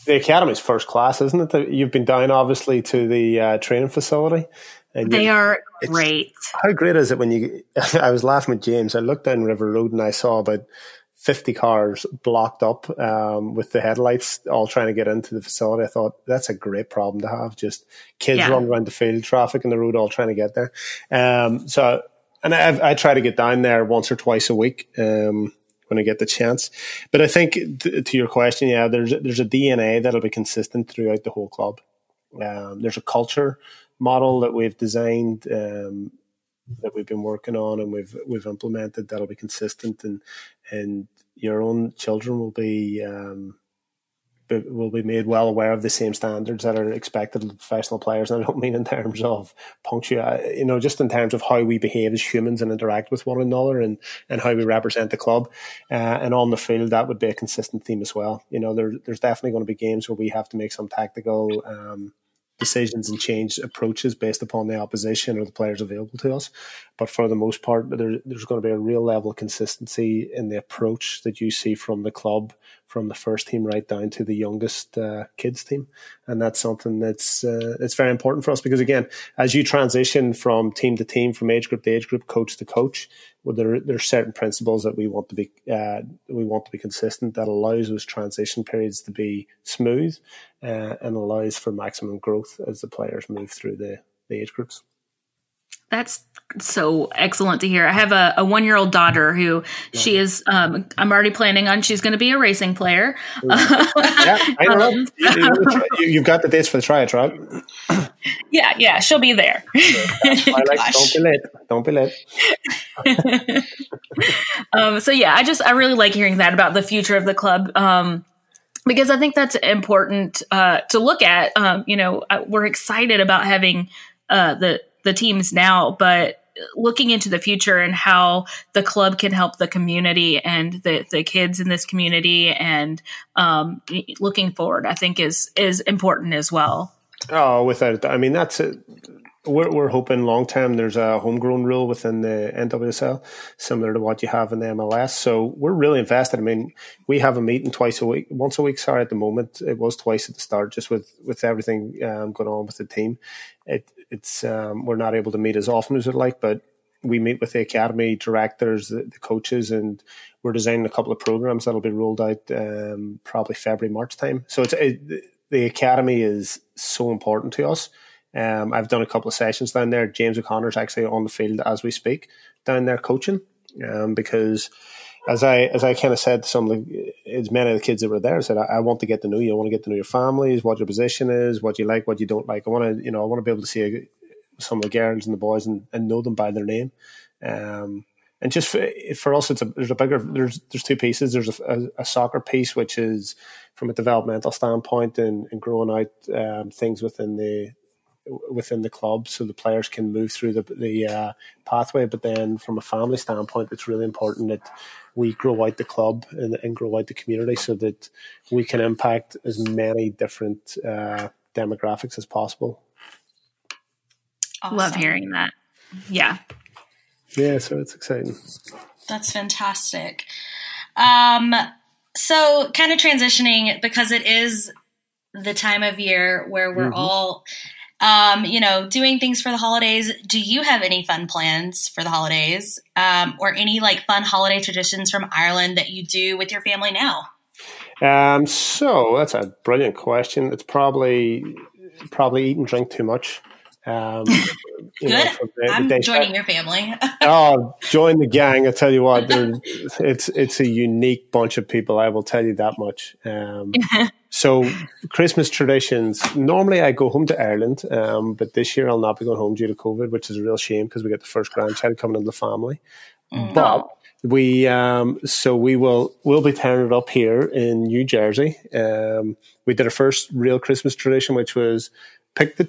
Speaker 3: the academy's first class, isn't it? You've been down obviously to the uh, training facility.
Speaker 1: And they are great.
Speaker 3: How great is it when you? I was laughing with James. I looked down River Road and I saw about 50 cars blocked up um, with the headlights all trying to get into the facility. I thought that's a great problem to have. Just kids yeah. running around the field, traffic in the road, all trying to get there. Um, so, and I, I, try to get down there once or twice a week um, when I get the chance. But I think th- to your question, yeah, there's there's a DNA that'll be consistent throughout the whole club. Um, there's a culture model that we've designed um, that we've been working on and we've we've implemented that'll be consistent and and your own children will be um, will be made well aware of the same standards that are expected of professional players. And I don't mean in terms of punctuality, you know, just in terms of how we behave as humans and interact with one another and, and how we represent the club. Uh, and on the field, that would be a consistent theme as well. You know, there, there's definitely going to be games where we have to make some tactical, um, decisions and change approaches based upon the opposition or the players available to us. But for the most part, there, there's going to be a real level of consistency in the approach that you see from the club, from the first team right down to the youngest uh, kids team, and that's something that's uh, it's very important for us because again, as you transition from team to team, from age group to age group, coach to coach, well, there there are certain principles that we want to be uh, we want to be consistent that allows those transition periods to be smooth uh, and allows for maximum growth as the players move through the, the age groups.
Speaker 1: That's so excellent to hear. I have a, a one year old daughter who she is. Um, I'm already planning on she's going to be a racing player. yeah, I
Speaker 3: know. Um, you, have got the dates for the triad, right?
Speaker 1: Yeah, yeah, she'll be there.
Speaker 3: like, don't be late. Don't be
Speaker 1: late. um, so yeah, I just I really like hearing that about the future of the club. Um, because I think that's important uh, to look at. Um, you know, we're excited about having uh, the the teams now, but looking into the future and how the club can help the community and the, the kids in this community and um, looking forward, I think is is important as well.
Speaker 3: Oh, without I mean that's it we're, we're hoping long term there's a homegrown rule within the NWSL, similar to what you have in the MLS. So we're really invested. I mean, we have a meeting twice a week, once a week. Sorry, at the moment it was twice at the start, just with with everything um, going on with the team. It, it's um, we're not able to meet as often as we'd like, but we meet with the academy directors, the, the coaches, and we're designing a couple of programs that'll be rolled out um, probably February March time. So it's it, the academy is so important to us um, I've done a couple of sessions down there. James O'Connor's actually on the field as we speak down there coaching um, because as I as I kind of said to some of the, as many of the kids that were there, I said I, I, want to get to know you. I want to get to know your families, what your position is, what you like, what you don't like. I want to you know I want to be able to see a, some of the girls and the boys and, and know them by their name. Um, and just for, for, us, it's a there's a bigger there's there's two pieces. There's a, a, soccer piece which is from a developmental standpoint and, and growing out um, things within the within the club so the players can move through the, the uh, pathway. But then from a family standpoint, it's really important that we grow out the club and, and grow out the community so that we can impact as many different uh, demographics as possible.
Speaker 1: Awesome. Love hearing that. Yeah.
Speaker 3: Yeah, so it's exciting.
Speaker 2: That's fantastic. Um, so kind of transitioning because it is the time of year where we're mm-hmm. all um, you know, doing things for the holidays. Do you have any fun plans for the holidays um, or any like fun holiday traditions from Ireland that you do with your family now?
Speaker 3: Um, so that's a brilliant question. It's probably probably eat and drink too much. Um,
Speaker 2: Good. Know, the, I'm the joining your family.
Speaker 3: oh, join the gang! I tell you what, it's it's a unique bunch of people. I will tell you that much. Um, so Christmas traditions. Normally, I go home to Ireland, um, but this year I'll not be going home due to COVID, which is a real shame because we got the first grandchild coming into the family. Mm. But we um, so we will we'll be tearing it up here in New Jersey. Um, we did our first real Christmas tradition, which was pick the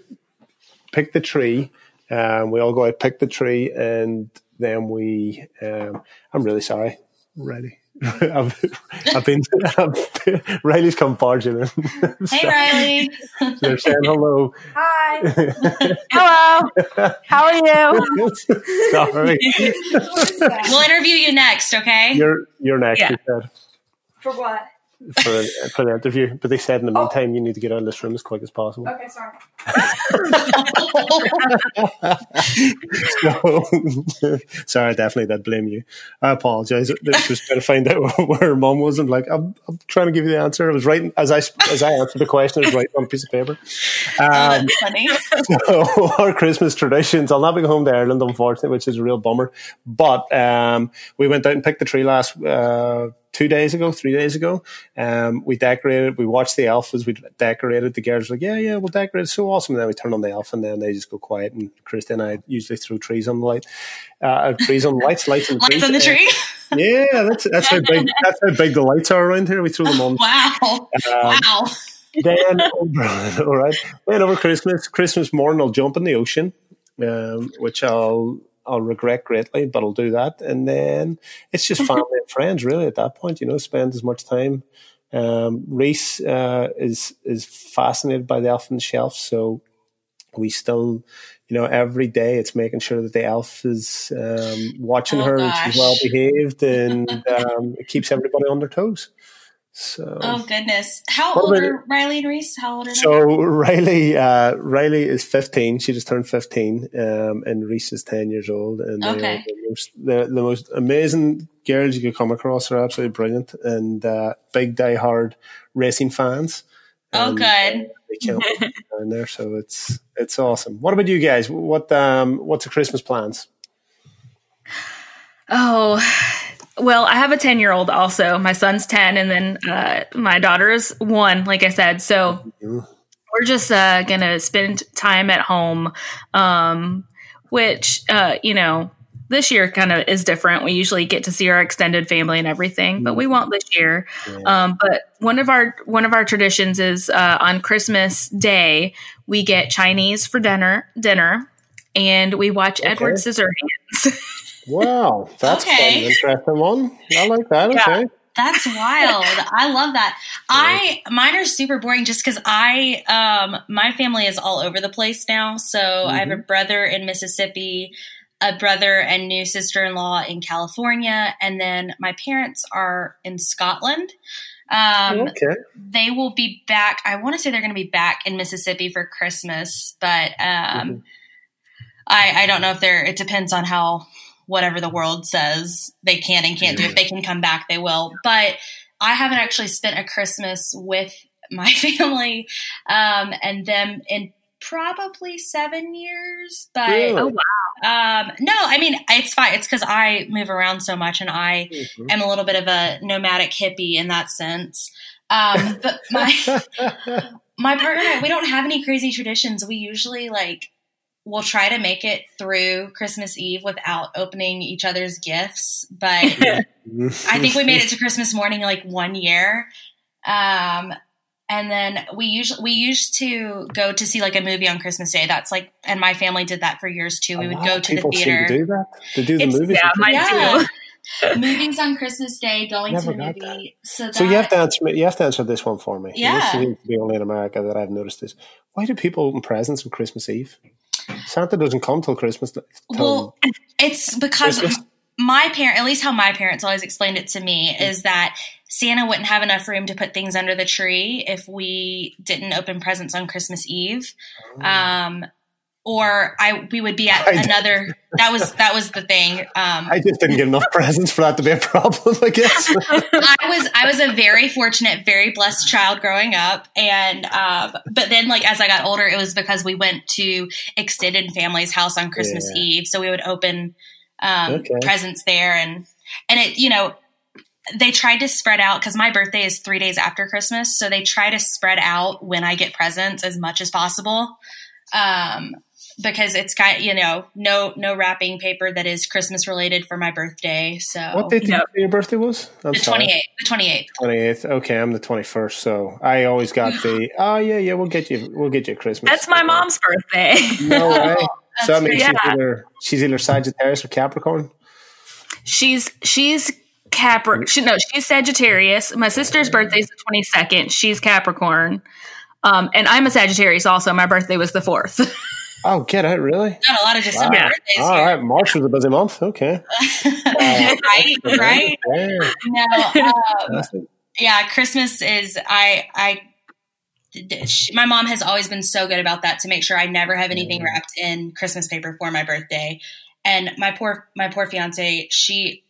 Speaker 3: pick the tree. Um, we all go out, pick the tree, and then we. Um, I'm really sorry. Ready. I've, I've been, I've, Riley's come barging in.
Speaker 2: Hey, Riley.
Speaker 3: They're saying hello.
Speaker 4: Hi. hello. How are you?
Speaker 3: Sorry.
Speaker 2: We'll interview you next, okay?
Speaker 3: You're, you're next, yeah. you said.
Speaker 4: For what?
Speaker 3: For, for the interview. But they said in the oh. meantime, oh. you need to get out of this room as quick as possible.
Speaker 4: Okay, sorry.
Speaker 3: so, sorry, I definitely did blame you. I apologize. I was trying to find out where her mom was. I'm like, I'm, I'm, trying to give you the answer. I was writing as I as I answered the question. I was writing on a piece of paper.
Speaker 2: Um, oh, that's funny.
Speaker 3: So our Christmas traditions. I'll not be home to Ireland, unfortunately, which is a real bummer. But um, we went out and picked the tree last. Uh, two days ago, three days ago. Um, we decorated, we watched the elf as we decorated. The girls were like, yeah, yeah, we'll decorate. It's so awesome. And then we turn on the elf and then they just go quiet. And Christy and I usually throw trees on the light, uh, trees on lights, lights on the,
Speaker 2: lights on the tree.
Speaker 3: yeah, that's, that's how big, that's how big the lights are around here. We throw them on.
Speaker 2: wow. Um, wow.
Speaker 3: then, all right. Then over Christmas, Christmas morning, I'll jump in the ocean, um, which I'll I'll regret greatly, but I'll do that. And then it's just family and friends, really. At that point, you know, spend as much time. Um, Reese uh, is is fascinated by the elf on the shelf, so we still, you know, every day it's making sure that the elf is um, watching oh, her gosh. and she's well behaved, and um, it keeps everybody on their toes. So,
Speaker 2: oh goodness, how old are Riley and Reese? How old are they?
Speaker 3: So Riley, uh, Riley is fifteen. She just turned fifteen, um, and Reese is ten years old. And
Speaker 2: okay.
Speaker 3: the most, they're the most amazing girls you could come across. They're absolutely brilliant and uh, big die-hard racing fans.
Speaker 2: Oh, and, good.
Speaker 3: Uh, they can't down there, so it's it's awesome. What about you guys? What um, what's the Christmas plans?
Speaker 1: Oh, well, I have a 10 year old also. My son's 10, and then uh, my daughter is one, like I said. So we're just uh, going to spend time at home, um, which, uh, you know, this year kind of is different. We usually get to see our extended family and everything, but we won't this year. Um, but one of our one of our traditions is uh, on Christmas Day we get Chinese for dinner dinner, and we watch okay. Edward Scissorhands.
Speaker 3: Wow, that's okay. an interesting one. I like that. Yeah. Okay.
Speaker 2: That's wild. I love that. I mine are super boring just because I um my family is all over the place now. So mm-hmm. I have a mm-hmm. brother in Mississippi, a brother and new sister in law in California, and then my parents are in Scotland. Um, okay. They will be back. I want to say they're going to be back in Mississippi for Christmas, but um, mm-hmm. I, I don't know if they're. It depends on how whatever the world says they can and can't do. If they can come back, they will. But I haven't actually spent a Christmas with my family um, and them in probably seven years. But
Speaker 3: really?
Speaker 2: oh wow, um, no, I mean it's fine. It's because I move around so much and I mm-hmm. am a little bit of a nomadic hippie in that sense. Um, but my my partner, we don't have any crazy traditions. We usually like we'll try to make it through Christmas Eve without opening each other's gifts. But I think we made it to Christmas morning like one year. Um, and then we usually we used to go to see like a movie on Christmas Day. That's like, and my family did that for years too. We would go to the theater.
Speaker 3: do that. To do the it's, movies.
Speaker 1: Yeah, mine yeah.
Speaker 2: too. movies on Christmas Day, going Never to the movie. So, that,
Speaker 3: so you have to answer. You have to answer this one for me.
Speaker 2: Yeah,
Speaker 3: this seems to be only in America that I've noticed this. Why do people open presents on Christmas Eve? Santa doesn't come till Christmas. Till
Speaker 2: well, it's because Christmas. my parent, at least how my parents always explained it to me, mm. is that Santa wouldn't have enough room to put things under the tree if we didn't open presents on Christmas Eve. Oh. Um, or I we would be at another. That was that was the thing. Um,
Speaker 3: I just didn't get enough presents for that to be a problem. I guess
Speaker 2: I was I was a very fortunate, very blessed child growing up, and um, but then like as I got older, it was because we went to extended family's house on Christmas yeah. Eve, so we would open um, okay. presents there, and and it you know they tried to spread out because my birthday is three days after Christmas, so they try to spread out when I get presents as much as possible. Um, because it's kind of, you know no no wrapping paper that is Christmas related for my birthday. So
Speaker 3: what date you your birthday was?
Speaker 2: I'm the twenty eighth. The twenty eighth.
Speaker 3: Twenty eighth. Okay, I'm the twenty first. So I always got the oh yeah yeah we'll get you we'll get you Christmas.
Speaker 1: That's my mom's birthday.
Speaker 3: No way. So I mean, yeah. she's either she's either Sagittarius or Capricorn.
Speaker 1: She's she's Capricorn. She, no, she's Sagittarius. My sister's birthday is the twenty second. She's Capricorn, um, and I'm a Sagittarius. Also, my birthday was the fourth.
Speaker 3: Oh, get it, really?
Speaker 2: Got a lot of December wow. birthdays.
Speaker 3: All
Speaker 2: here.
Speaker 3: right, March was a busy month. Okay,
Speaker 2: uh, right, right. No, um, yeah, Christmas is. I, I, my mom has always been so good about that to make sure I never have anything wrapped in Christmas paper for my birthday. And my poor, my poor fiance, she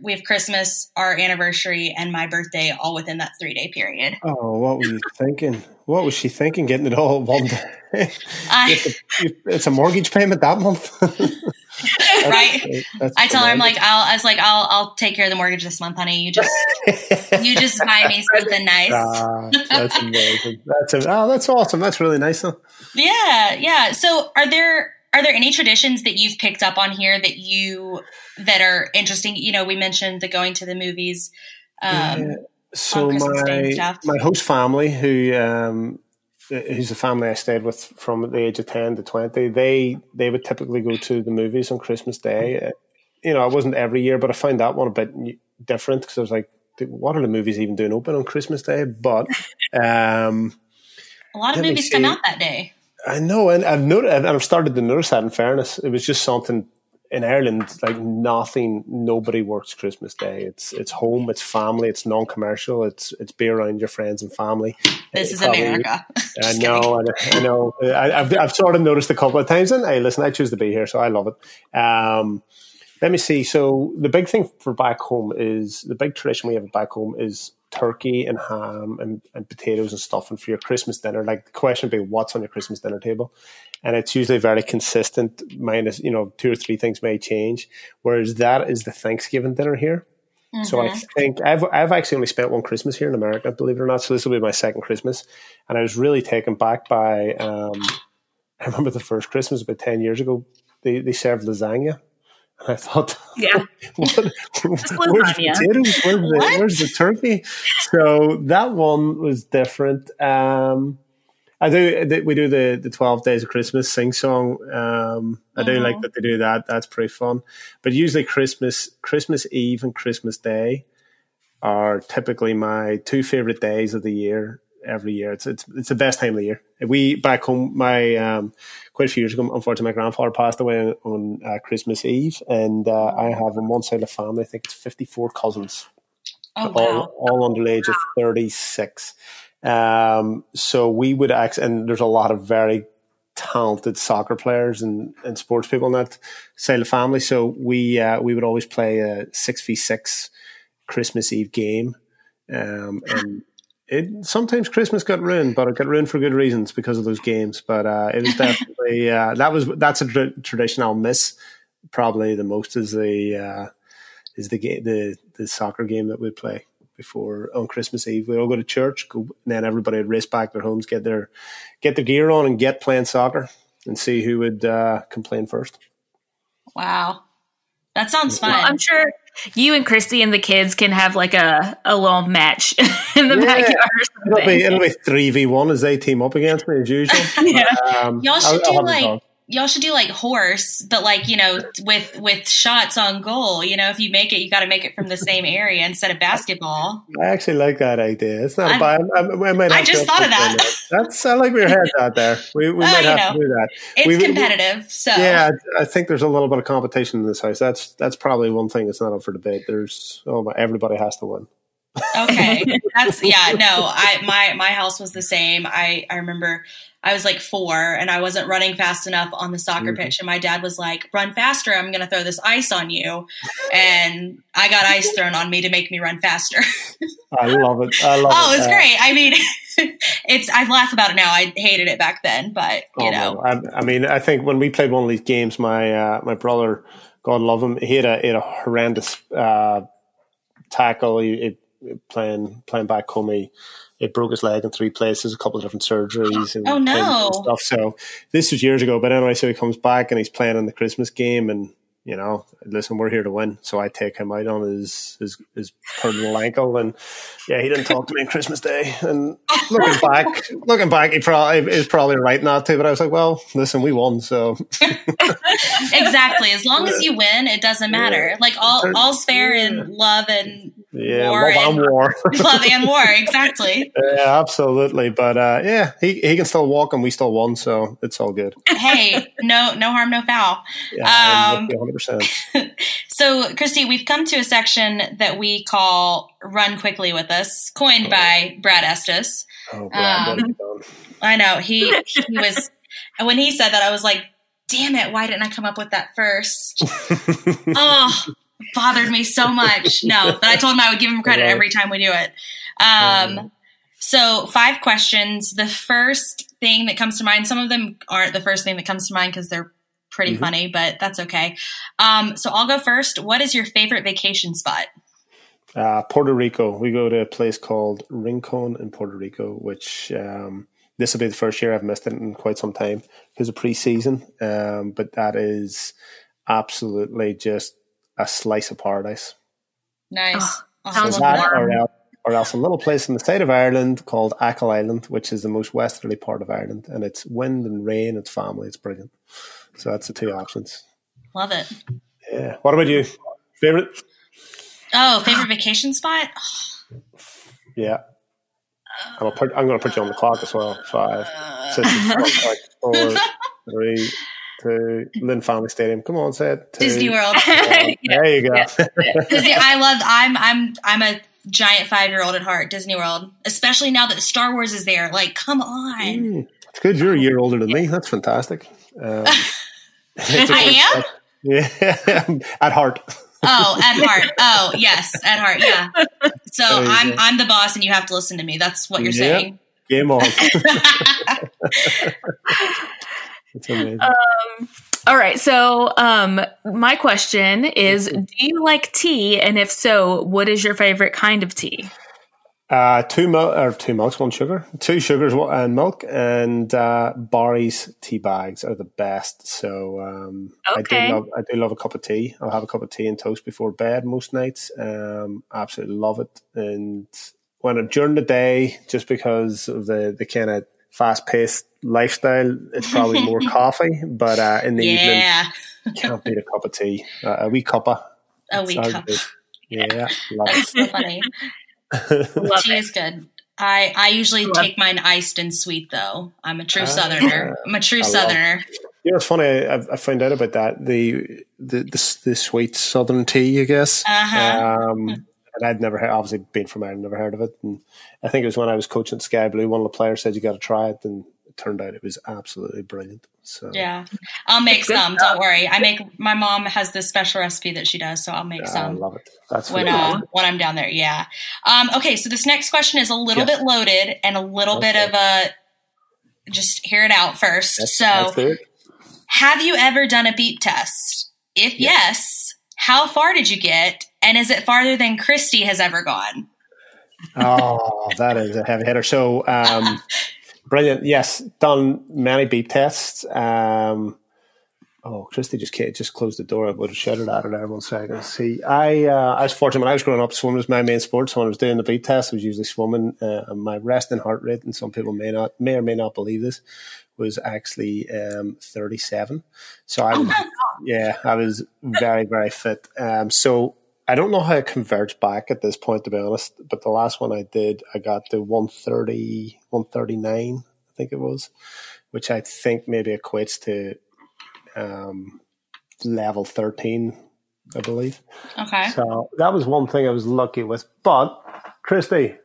Speaker 2: we have Christmas, our anniversary, and my birthday all within that three day period.
Speaker 3: Oh, what were you thinking? What was she thinking? Getting it all one day? it's a mortgage payment that month,
Speaker 2: right? That's I tell her, I'm like, I'll, I was like, I'll, I'll take care of the mortgage this month, honey. You just, you just buy me something nice.
Speaker 3: Ah, that's amazing. That's a, oh, that's awesome. That's really nice. Though.
Speaker 2: Yeah, yeah. So, are there are there any traditions that you've picked up on here that you that are interesting? You know, we mentioned the going to the movies. Um,
Speaker 3: yeah. So my my host family, who um, who's a family I stayed with from the age of ten to twenty, they they would typically go to the movies on Christmas Day. You know, it wasn't every year, but I found that one a bit different because I was like, what are the movies even doing open on Christmas Day? But um,
Speaker 2: a lot of movies come out that day.
Speaker 3: I know, and I've noticed, and I've started to notice that. In fairness, it was just something in Ireland, like nothing, nobody works Christmas Day. It's it's home, it's family, it's non-commercial, it's it's be around your friends and family.
Speaker 2: This is Probably, America.
Speaker 3: I know, I, I know. I, have I've sort of noticed a couple of times, and hey, listen, I choose to be here, so I love it. Um, let me see. So the big thing for back home is the big tradition we have back home is turkey and ham and, and potatoes and stuffing for your Christmas dinner. Like the question would be, what's on your Christmas dinner table? And it's usually very consistent, minus, you know, two or three things may change. Whereas that is the Thanksgiving dinner here. Mm-hmm. So I mm-hmm. think I've I've actually only spent one Christmas here in America, believe it or not. So this will be my second Christmas, and I was really taken back by. Um, I remember the first Christmas about ten years ago. They they served lasagna, and I thought,
Speaker 1: yeah, what,
Speaker 3: where's potatoes? Where's the, where's the turkey? So that one was different. Um, I do. We do the the twelve days of Christmas sing song. Um, I do like mm-hmm. that they do that. That's pretty fun. But usually Christmas, Christmas Eve, and Christmas Day are typically my two favorite days of the year. Every year, it's it's it's the best time of the year. We back home, my um, quite a few years ago, unfortunately, my grandfather passed away on uh, Christmas Eve, and uh, I have on one side of the family, I think it's fifty four cousins,
Speaker 2: oh,
Speaker 3: all all under the age of thirty six um, so we would act, and there's a lot of very talented soccer players and, and sports people in that side of the family. So we uh, we would always play a six v six Christmas Eve game, um, and it sometimes Christmas got ruined, but it got ruined for good reasons because of those games. But uh, it was definitely uh, that was that's a tra- tradition I'll miss probably the most is the uh, is the game the the soccer game that we play before on Christmas Eve. We all go to church, go, and then everybody would race back to their homes, get their get their gear on, and get playing soccer, and see who would uh, complain first.
Speaker 2: Wow, that sounds fun.
Speaker 1: Well, I'm sure you and Christy and the kids can have like a, a little match in the yeah, backyard.
Speaker 3: It'll be it'll be three v one as they team up against me as usual.
Speaker 2: yeah. Um, Y'all should I'll, do I'll like y'all should do like horse, but like you know, with with shots on goal. You know, if you make it, you got to make it from the same area instead of basketball.
Speaker 3: I actually like that idea. It's not a bad. I, I, might
Speaker 2: I just thought of that.
Speaker 3: That's I like your head's out there. We, we uh, might have know, to do that.
Speaker 2: It's we, competitive, we, so
Speaker 3: yeah. I think there's a little bit of competition in this house. That's that's probably one thing that's not up for debate. There's oh my, everybody has to win
Speaker 2: okay that's yeah no i my my house was the same i i remember I was like four and I wasn't running fast enough on the soccer mm-hmm. pitch. And my dad was like, run faster. I'm going to throw this ice on you. And I got ice thrown on me to make me run faster.
Speaker 3: I love it. I love
Speaker 2: oh, it. it's great. I mean, it's, I laugh about it now. I hated it back then, but you oh, know,
Speaker 3: I, I, mean, I think when we played one of these games, my, uh, my brother, God love him, he had a, he had a horrendous, uh, tackle. He, he, playing, playing back home. He, it broke his leg in three places, a couple of different surgeries and,
Speaker 2: oh, no.
Speaker 3: stuff. So this was years ago, but anyway, so he comes back and he's playing in the Christmas game and you know, listen, we're here to win. So I take him out on his his, his personal ankle, and yeah, he didn't talk to me on Christmas Day. And looking back, looking back, he probably is probably right not to. But I was like, well, listen, we won, so
Speaker 2: exactly. As long as you win, it doesn't matter. Yeah. Like all all's fair in love and
Speaker 3: yeah, war love and, war.
Speaker 2: love and war, exactly.
Speaker 3: Yeah, absolutely. But uh, yeah, he, he can still walk and we still won, so it's all good.
Speaker 2: hey, no no harm, no foul.
Speaker 3: Yeah, um, 100%.
Speaker 2: so, Christy, we've come to a section that we call Run Quickly with Us, coined oh. by Brad Estes. Oh, Brad, um, I know. He, he was, when he said that, I was like, damn it, why didn't I come up with that first? oh, bothered me so much. No, but I told him I would give him credit every time we do it. Um, so five questions. The first thing that comes to mind, some of them aren't the first thing that comes to mind because they're pretty mm-hmm. funny, but that's okay. Um, so I'll go first. What is your favorite vacation spot?
Speaker 3: Uh, Puerto Rico. We go to a place called Rincon in Puerto Rico, which um, this will be the first year I've missed it in quite some time because of pre-season. Um, but that is absolutely just a slice of paradise.
Speaker 2: Nice.
Speaker 3: Oh, sounds that, or else, or else a little place in the state of Ireland called Achill Island, which is the most westerly part of Ireland, and it's wind and rain. It's family. It's brilliant. So that's the two options.
Speaker 2: Love it.
Speaker 3: Yeah. What about you? Favorite?
Speaker 2: Oh, favorite vacation spot?
Speaker 3: yeah. I'm, put, I'm going to put you on the clock as well. Five, six, uh. five, four, three, to Lynn Family Stadium. Come on, say it.
Speaker 2: Disney World.
Speaker 3: yeah. There you go.
Speaker 2: Disney. I love. I'm. I'm. I'm a giant five year old at heart. Disney World, especially now that Star Wars is there. Like, come on. Mm,
Speaker 3: it's good. You're a year older than me. That's fantastic. Um,
Speaker 2: I am.
Speaker 3: Yeah, at heart.
Speaker 2: Oh, at heart. Oh, yes, at heart. Yeah. So I'm go. I'm the boss, and you have to listen to me. That's what you're saying.
Speaker 3: Game on. It's
Speaker 1: amazing. Um, all right. So, um, my question is Do you like tea? And if so, what is your favorite kind of tea?
Speaker 3: Uh, two milk or two milks, one sugar, two sugars and milk, and uh, Barry's tea bags are the best. So um, okay. I do love I do love a cup of tea. I'll have a cup of tea and toast before bed most nights. Um, absolutely love it. And when I'm during the day, just because of the the kind of fast paced lifestyle, it's probably more coffee. But uh, in the yeah. evening, can't beat a cup of tea. Uh, a wee cuppa.
Speaker 2: A wee cup.
Speaker 3: Yeah,
Speaker 2: that's so funny. tea is good. I, I usually love take mine iced and sweet though. I'm a true uh, Southerner. I'm a true I Southerner.
Speaker 3: You know, it's funny. I, I, found out about that the the the, the sweet Southern tea. I guess.
Speaker 2: Uh-huh.
Speaker 3: Um, and I'd never heard, obviously been from Ireland, never heard of it. And I think it was when I was coaching Sky Blue, one of the players said you got to try it, and it turned out it was absolutely brilliant. So
Speaker 2: yeah, I'll make some. Don't worry. I make. My mom has this special recipe that she does, so I'll make yeah, some.
Speaker 3: I love it. That's
Speaker 2: when uh, when I'm down there. Yeah. Um, okay, so this next question is a little yes. bit loaded and a little okay. bit of a. Just hear it out first. That's, so, that's have you ever done a beep test? If yes, yes how far did you get? And is it farther than Christy has ever gone?
Speaker 3: oh, that is a heavy hitter. So, um, brilliant. Yes, done many beep tests. Um, oh, Christy just just closed the door. I would have shouted at her there one second. See, I uh, I was fortunate when I was growing up. Swimming was my main sport. So when I was doing the beep test, I was usually swimming. Uh, and my resting heart rate, and some people may not may or may not believe this, was actually um, 37. So I, was, oh yeah, I was very, very fit. Um, so I don't know how it converts back at this point, to be honest. But the last one I did, I got to 130, 139, I think it was, which I think maybe equates to um, level 13, I believe.
Speaker 2: Okay.
Speaker 3: So that was one thing I was lucky with. But, Christy,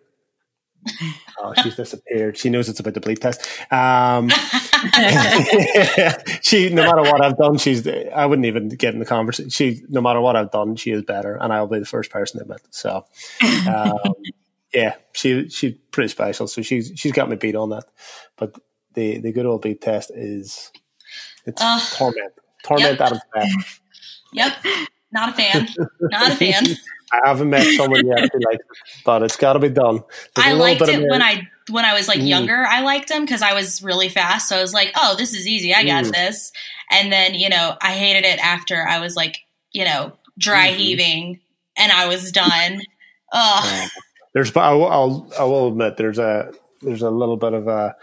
Speaker 3: oh, she's disappeared. She knows it's about the bleep test. Um, she, no matter what I've done, she's. I wouldn't even get in the conversation. She, no matter what I've done, she is better, and I'll be the first person to admit. It. So, um, yeah, she she's pretty special. So she's she's got me beat on that. But the the good old beep test is it's uh, torment, torment yep. out of best.
Speaker 2: Yep, not a fan. Not a fan.
Speaker 3: I haven't met someone yet who likes it, but it's got to be done.
Speaker 2: There's I liked it when I when I was like mm. younger. I liked them because I was really fast. So I was like, "Oh, this is easy. I got mm. this." And then you know, I hated it after I was like you know, dry mm-hmm. heaving, and I was done. Ugh.
Speaker 3: There's, I will, I'll, I will admit, there's a there's a little bit of a,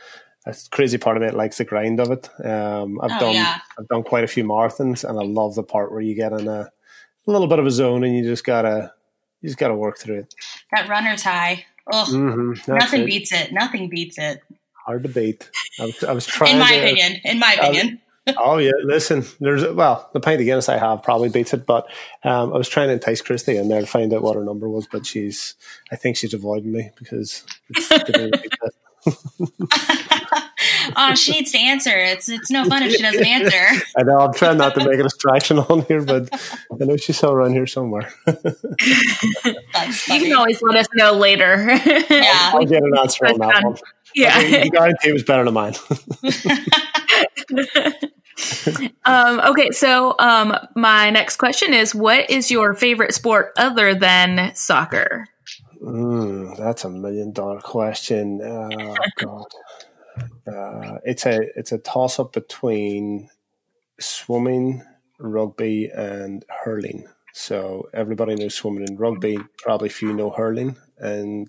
Speaker 3: a crazy part of it likes the grind of it. Um, I've oh, done yeah. I've done quite a few marathons, and I love the part where you get in a, a little bit of a zone, and you just gotta you just gotta work through it.
Speaker 2: That runner's high. Oh, mm-hmm, nothing it. beats it. Nothing beats it.
Speaker 3: Hard to beat. I was, I was trying.
Speaker 2: In my
Speaker 3: to,
Speaker 2: opinion. In my opinion.
Speaker 3: oh yeah, listen. There's well, the pint of Guinness I have probably beats it, but um, I was trying to entice Christy in there to find out what her number was, but she's, I think she's avoiding me because.
Speaker 2: oh, she needs to answer. It's it's no fun if she doesn't answer.
Speaker 3: I know. I'm trying not to make a distraction on here, but I know she's still around here somewhere.
Speaker 1: you can always let us know later.
Speaker 2: yeah,
Speaker 3: I'll get an answer on that one. Yeah, the guarantee was better than mine.
Speaker 1: um, okay, so um, my next question is: What is your favorite sport other than soccer?
Speaker 3: Mm, that's a million dollar question. Oh God, uh, it's a it's a toss up between swimming, rugby, and hurling. So everybody knows swimming and rugby. Probably few know hurling, and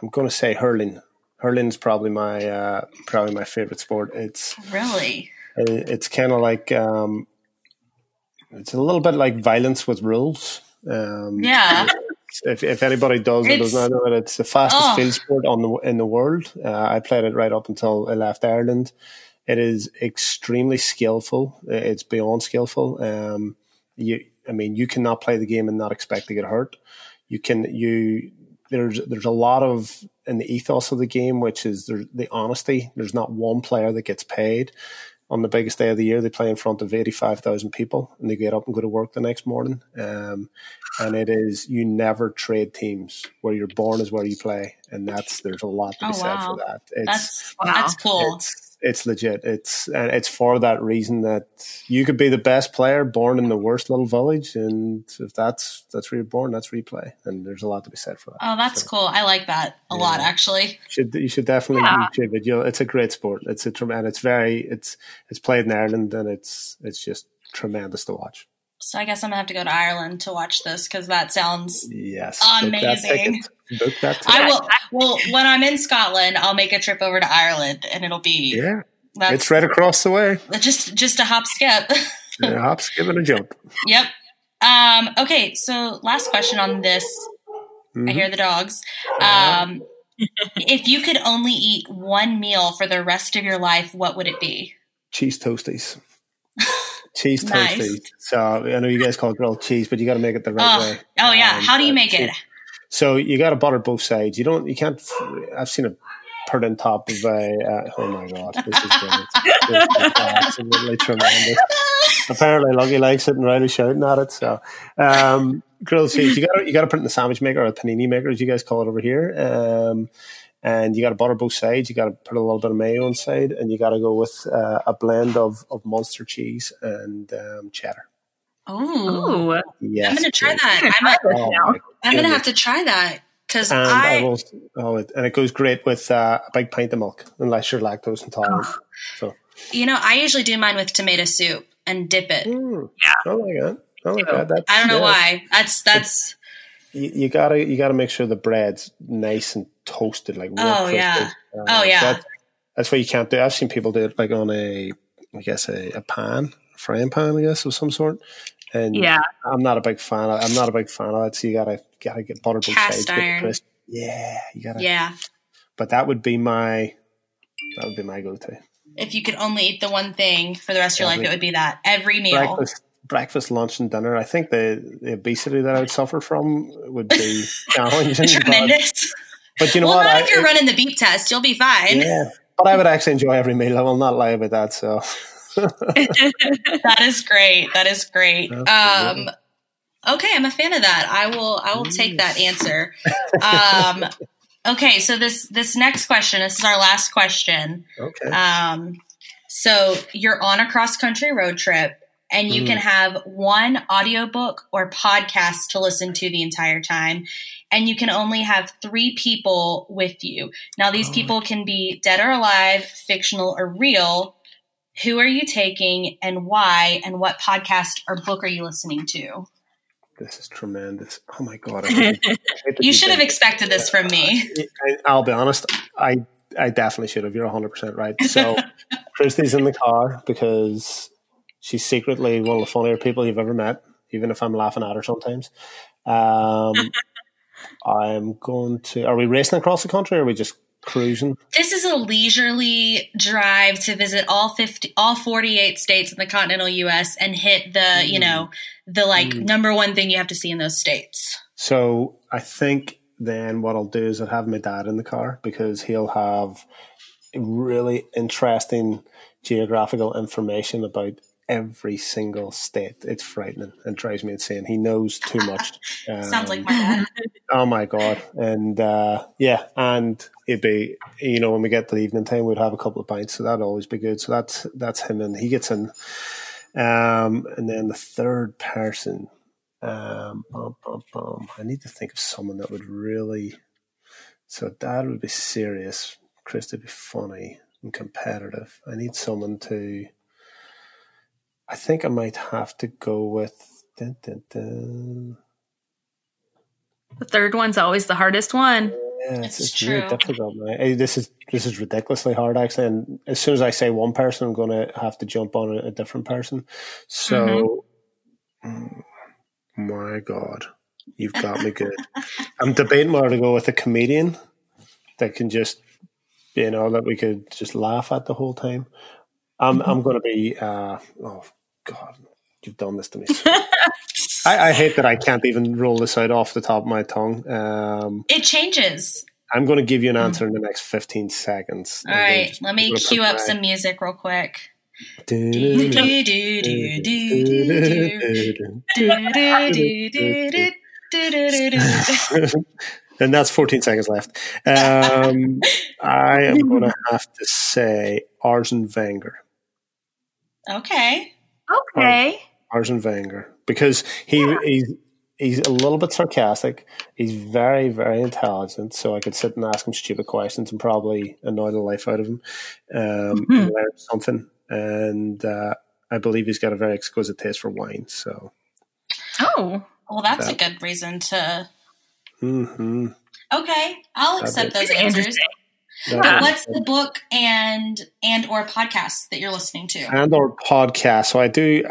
Speaker 3: I'm going to say hurling. Hurling's probably my uh, probably my favorite sport. It's
Speaker 2: really
Speaker 3: it's kind of like um, it's a little bit like violence with rules. Um,
Speaker 2: yeah.
Speaker 3: If, if anybody does it, does not know it, it's the fastest oh. field sport on the in the world. Uh, I played it right up until I left Ireland. It is extremely skillful. It's beyond skillful. Um, you, I mean, you cannot play the game and not expect to get hurt. You can you there's there's a lot of in the ethos of the game, which is the honesty. There's not one player that gets paid on the biggest day of the year. They play in front of 85,000 people and they get up and go to work the next morning. Um, and it is, you never trade teams. Where you're born is where you play. And that's, there's a lot to be oh, said wow. for that.
Speaker 2: It's, that's, wow. that's cool.
Speaker 3: It's, it's legit. It's and it's for that reason that you could be the best player born in the worst little village, and if that's that's where you're born, that's where you play. And there's a lot to be said for that.
Speaker 2: Oh, that's so, cool. I like that a yeah. lot, actually.
Speaker 3: You should you should definitely yeah. YouTube it. You it's a great sport. It's a and it's very it's it's played in Ireland, and it's it's just tremendous to watch.
Speaker 2: So I guess I'm gonna have to go to Ireland to watch this because that sounds
Speaker 3: yes
Speaker 2: amazing. Book that ticket. I will. Well, when I'm in Scotland, I'll make a trip over to Ireland, and it'll be
Speaker 3: yeah. it's right across the way.
Speaker 2: Just just a hop skip.
Speaker 3: yeah, hop skip and a jump.
Speaker 2: Yep. Um, okay, so last question on this. Mm-hmm. I hear the dogs. Um, if you could only eat one meal for the rest of your life, what would it be?
Speaker 3: Cheese toasties. Cheese nice. toasties. So I know you guys call it grilled cheese, but you got to make it the right
Speaker 2: oh.
Speaker 3: way.
Speaker 2: Oh yeah, um, how do you make it?
Speaker 3: So you got to butter both sides. You don't. You can't. I've seen it put on top of a. Uh, oh my god, this is this is absolutely tremendous. Apparently, Lucky likes it and Riley's shouting at it. So, um, grilled cheese. You got you got to put it in the sandwich maker or a panini maker, as you guys call it over here. Um, and you got to butter both sides. You got to put a little bit of mayo inside, and you got to go with uh, a blend of of Munster cheese and um, cheddar.
Speaker 2: Oh, yes, I'm going to try that. I'm, oh, I'm going to have to try that because I, I will,
Speaker 3: oh, it, and it goes great with uh, a big pint of milk, unless you're lactose intolerant. Oh. So,
Speaker 2: you know, I usually do mine with tomato soup and dip it.
Speaker 3: Mm, yeah, I like that. I like that. That's,
Speaker 2: I don't know yeah. why. That's that's.
Speaker 3: You, you, gotta you gotta make sure the bread's nice and toasted, like
Speaker 2: oh yeah, uh, oh yeah.
Speaker 3: So that, that's what you can't do. I've seen people do it like on a, I guess a, a pan, frying pan, I guess, of some sort. And
Speaker 1: yeah,
Speaker 3: I'm not a big fan. Of, I'm not a big fan of that. So you gotta gotta get buttered both
Speaker 2: Cast iron.
Speaker 3: Yeah, you gotta.
Speaker 2: Yeah.
Speaker 3: But that would be my that would be my go-to.
Speaker 2: If you could only eat the one thing for the rest of your Every, life, it would be that every meal.
Speaker 3: Breakfast, breakfast, lunch, and dinner. I think the, the obesity that I would suffer from would be challenging.
Speaker 2: Tremendous.
Speaker 3: But, you know
Speaker 2: well,
Speaker 3: what?
Speaker 2: Not I, if you're it, running the beep test, you'll be fine.
Speaker 3: Yeah, but I would actually enjoy every meal. I will not lie about that. So
Speaker 2: that is great. That is great. Um, okay, I'm a fan of that. I will. I will take that answer. Um, okay, so this this next question. This is our last question.
Speaker 3: Okay.
Speaker 2: Um, so you're on a cross country road trip and you mm. can have one audiobook or podcast to listen to the entire time and you can only have three people with you now these oh. people can be dead or alive fictional or real who are you taking and why, and what podcast or book are you listening to?
Speaker 3: This is tremendous. Oh my god!
Speaker 2: you should have expected this from me.
Speaker 3: I, will be honest. I I definitely should have. You're 100 percent right. So Christy's in the car because she's secretly one of the funnier people you've ever met, even if I'm laughing at her sometimes. Um, I'm going to. Are we racing across the country? or Are we just cruising?
Speaker 2: This is a leisurely drive to visit all 50, all 48 states in the continental U.S. and hit the, mm. you know, the like mm. number one thing you have to see in those states.
Speaker 3: So I think then what I'll do is I'll have my dad in the car because he'll have really interesting geographical information about every single state. It's frightening and drives me insane. He knows too much.
Speaker 2: Um, Sounds like my dad.
Speaker 3: oh my god! And uh, yeah, and it'd be you know when we get to the evening time, we'd have a couple of pints, so that'd always be good. So that's that's him, and he gets in. Um, and then the third person, um, bum, bum, bum. I need to think of someone that would really. So dad would be serious. Chris would be funny and competitive. I need someone to I think I might have to go with. Dun, dun, dun.
Speaker 1: The third one's always the hardest one.
Speaker 3: Yeah, it's, it's, it's really difficult. Man. This is this is ridiculously hard, actually. And as soon as I say one person, I'm going to have to jump on a, a different person. So, mm-hmm. my God, you've got me good. I'm debating whether to go with a comedian that can just, you know, that we could just laugh at the whole time. I'm mm-hmm. I'm going to be. Uh, oh God, you've done this to me. I, I, hate that I can't even roll this out off the top of my tongue. Um,
Speaker 2: it changes.
Speaker 3: I'm going to give you an answer in the next 15 seconds.
Speaker 2: All right, let me cue up some music real quick. and
Speaker 3: that's 14 seconds left. Um, I am going to have to say Arsene Wenger.
Speaker 2: Okay.
Speaker 1: Okay.
Speaker 3: Arsene Wenger because he yeah. he's he's a little bit sarcastic. He's very very intelligent, so I could sit and ask him stupid questions and probably annoy the life out of him, um, mm-hmm. and learn something. And uh, I believe he's got a very exquisite taste for wine. So,
Speaker 2: oh, well, that's that. a good reason to.
Speaker 3: Mm-hmm.
Speaker 2: Okay, I'll accept those answers. What's the book and and or podcast that you're listening to?
Speaker 3: And or podcast. So I do.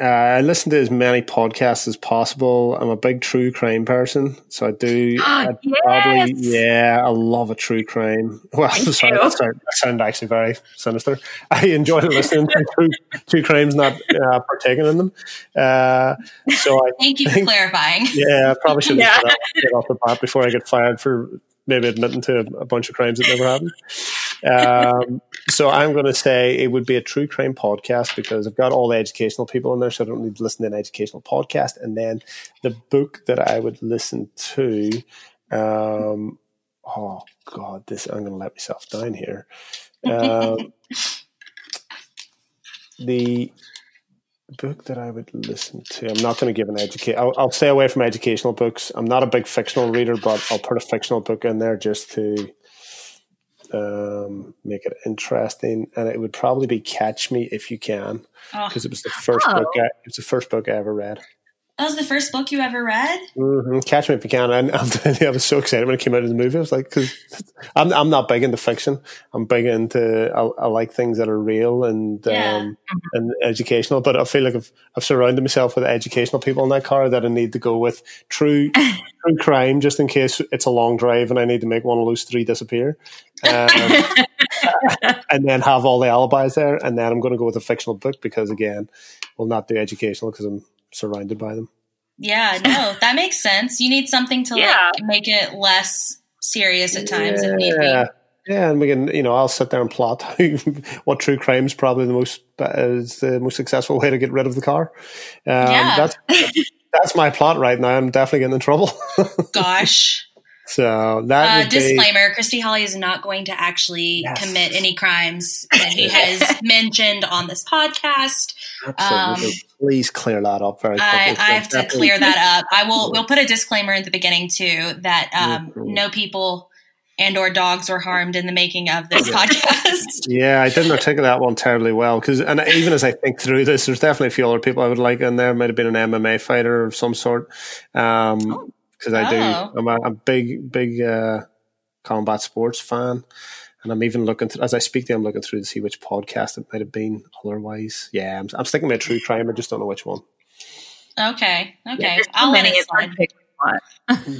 Speaker 3: Uh, I listen to as many podcasts as possible. I'm a big true crime person, so I do.
Speaker 1: yes!
Speaker 3: probably, yeah, I love a true crime. Well, sorry, that sound, that sound actually very sinister. I enjoy listening to true, true crimes, not uh, partaking in them. Uh, so I
Speaker 2: thank you for clarifying.
Speaker 3: Yeah, I probably should have yeah. get off the bat before I get fired for maybe admitting to a bunch of crimes that never happened. Um, so I'm going to say it would be a true crime podcast because I've got all the educational people in there, so I don't need to listen to an educational podcast. And then the book that I would listen to, um, oh God, this I'm going to let myself down here. Um, the book that I would listen to. I'm not going to give an educate. I'll, I'll, stay away from educational books. I'm not a big fictional reader, but I'll put a fictional book in there just to um, make it interesting. And it would probably be Catch Me If You Can because oh. it was the first oh. book. I, it was the first book I ever read.
Speaker 2: That was the first book you ever read.
Speaker 3: Mm-hmm. Catch Me If You Can. And I, was so excited when it came out of the movie. I was like, because I'm I'm not big into fiction. I'm big into I, I like things that are real and yeah. um, and educational. But I feel like I've I've surrounded myself with educational people in that car that I need to go with true true crime just in case it's a long drive and I need to make one of those three disappear. Um, and then have all the alibis there, and then I'm going to go with a fictional book because again, we'll not do educational because I'm surrounded by them.
Speaker 2: Yeah, no, that makes sense. You need something to yeah. like make it less serious at times
Speaker 3: yeah. if need. Yeah, and we can, you know, I'll sit there and plot what true crime is probably the most is the most successful way to get rid of the car. Um, yeah, that's that's my plot right now. I'm definitely getting in trouble.
Speaker 2: Gosh,
Speaker 3: so that
Speaker 2: uh, disclaimer: be, Christy Holly is not going to actually yes. commit any crimes that he has mentioned on this podcast.
Speaker 3: Absolutely. Um, Please clear that up very quickly. I,
Speaker 2: I have to clear that up. I will. We'll put a disclaimer at the beginning too that um, no people and or dogs were harmed in the making of this yeah. podcast.
Speaker 3: Yeah, I didn't articulate that one terribly well because, and even as I think through this, there's definitely a few other people I would like in there. Might have been an MMA fighter of some sort. Um, because I do, oh. I'm a, a big, big uh, combat sports fan. And I'm even looking through, as I speak to you, I'm looking through to see which podcast it might have been otherwise. Yeah, I'm, I'm sticking with true crime. I just don't know which one.
Speaker 2: Okay. Okay. Yeah, I'll let it slide.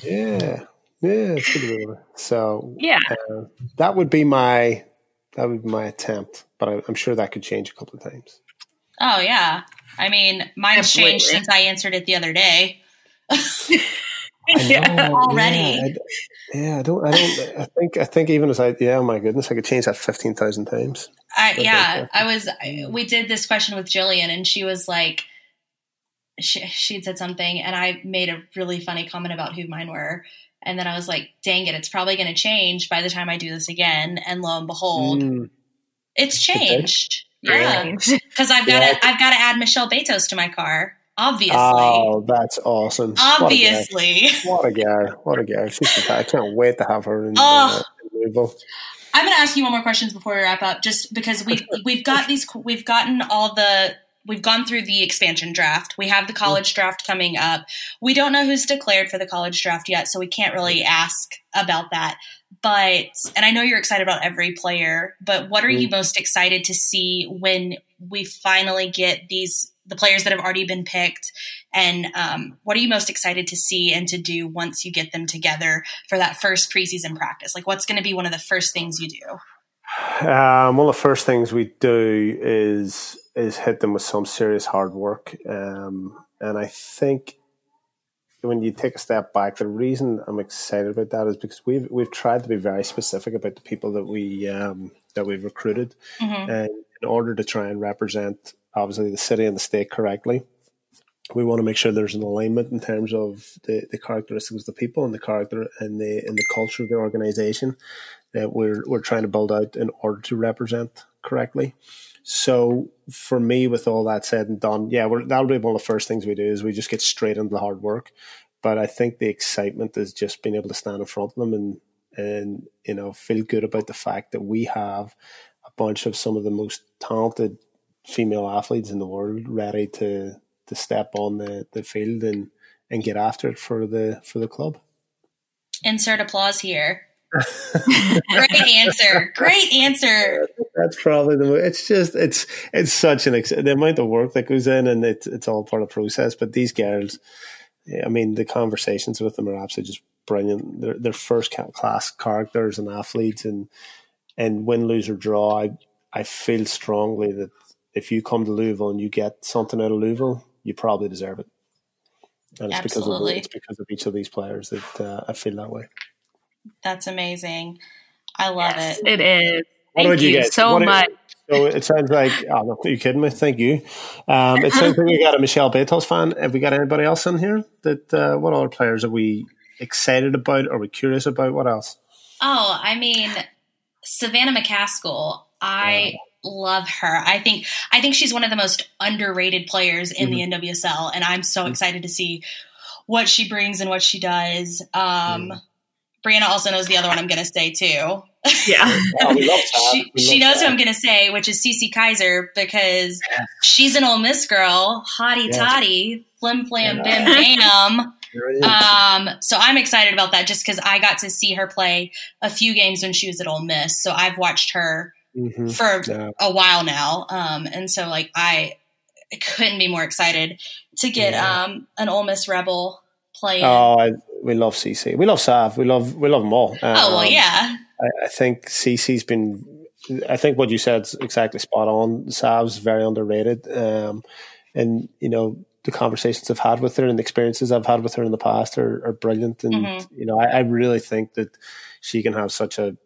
Speaker 3: yeah. Yeah, it's good So
Speaker 1: yeah,
Speaker 3: uh, that would be my that would be my attempt, but I, am sure that could change a couple of times.
Speaker 2: Oh yeah, I mean, mine's Absolutely. changed since I answered it the other day.
Speaker 3: yeah, already. Yeah I, yeah, I don't. I don't. I think. I think even as I. Yeah, oh my goodness, I could change that fifteen thousand times.
Speaker 2: I, yeah, I was. We did this question with Jillian, and she was like, she she'd said something, and I made a really funny comment about who mine were, and then I was like, dang it, it's probably going to change by the time I do this again. And lo and behold, mm. it's changed. Yeah, because I've got to yeah. I've got to add Michelle Betos to my car. Obviously.
Speaker 3: Oh, that's awesome.
Speaker 2: Obviously.
Speaker 3: What a guy. What a guy. She's I can't wait to have her in, oh. uh, in
Speaker 2: I'm going to ask you one more questions before we wrap up, just because we've we've got these we've gotten all the we've gone through the expansion draft. We have the college draft coming up. We don't know who's declared for the college draft yet, so we can't really ask about that. But and I know you're excited about every player, but what are you mm. most excited to see when we finally get these the players that have already been picked and um, what are you most excited to see and to do once you get them together for that first preseason practice like what's going to be one of the first things you do
Speaker 3: um, one of the first things we do is is hit them with some serious hard work. Um, and I think when you take a step back, the reason I'm excited about that is because we've we've tried to be very specific about the people that we um, that we've recruited, mm-hmm. and in order to try and represent obviously the city and the state correctly, we want to make sure there's an alignment in terms of the, the characteristics of the people and the character and the and the culture of the organization that we're we're trying to build out in order to represent correctly. So for me, with all that said and done, yeah, that'll be one of the first things we do is we just get straight into the hard work. But I think the excitement is just being able to stand in front of them and and you know feel good about the fact that we have a bunch of some of the most talented female athletes in the world ready to to step on the, the field and and get after it for the for the club.
Speaker 2: Insert applause here. Great answer. Great answer.
Speaker 3: That's probably the. It's just it's it's such an the amount of work that goes in, and it's it's all part of process. But these girls, I mean, the conversations with them are absolutely just brilliant. They're they're first class characters and athletes, and and win, lose or draw. I I feel strongly that if you come to Louisville and you get something out of Louisville, you probably deserve it. And it's Absolutely. because of it's because of each of these players that uh, I feel that way.
Speaker 2: That's amazing. I love yes,
Speaker 1: it. It is. Thank you, you so what much.
Speaker 3: so it sounds like, oh, no, are you kidding me? Thank you. Um, it sounds like we got a Michelle Betos fan. Have we got anybody else in here? That uh, What other players are we excited about? Are we curious about? What else?
Speaker 2: Oh, I mean, Savannah McCaskill. I. Love her. I think I think she's one of the most underrated players in mm-hmm. the NWSL, and I'm so mm-hmm. excited to see what she brings and what she does. Um, mm. Brianna also knows the other one I'm going to say too.
Speaker 1: Yeah.
Speaker 2: she, she knows that. who I'm going to say, which is Cece Kizer because yeah. she's an Ole Miss girl, hottie yeah. toddy, flim flam yeah. bim bam. Um, so I'm excited about that just because I got to see her play a few games when she was at Ole Miss. So I've watched her mm-hmm. for yeah. a while now. Um, and so like I couldn't be more excited to get um, an Ole Miss Rebel playing.
Speaker 3: Oh, I, we love Cece. We love Sav. We love we love them all.
Speaker 2: Um, oh well, yeah.
Speaker 3: I, I think Cece's been. I think what you said is exactly spot on. Sav's very underrated, um, and you know the conversations I've had with her and the experiences I've had with her in the past are, are brilliant. And mm-hmm. you know, I, I, really think that she can have such a,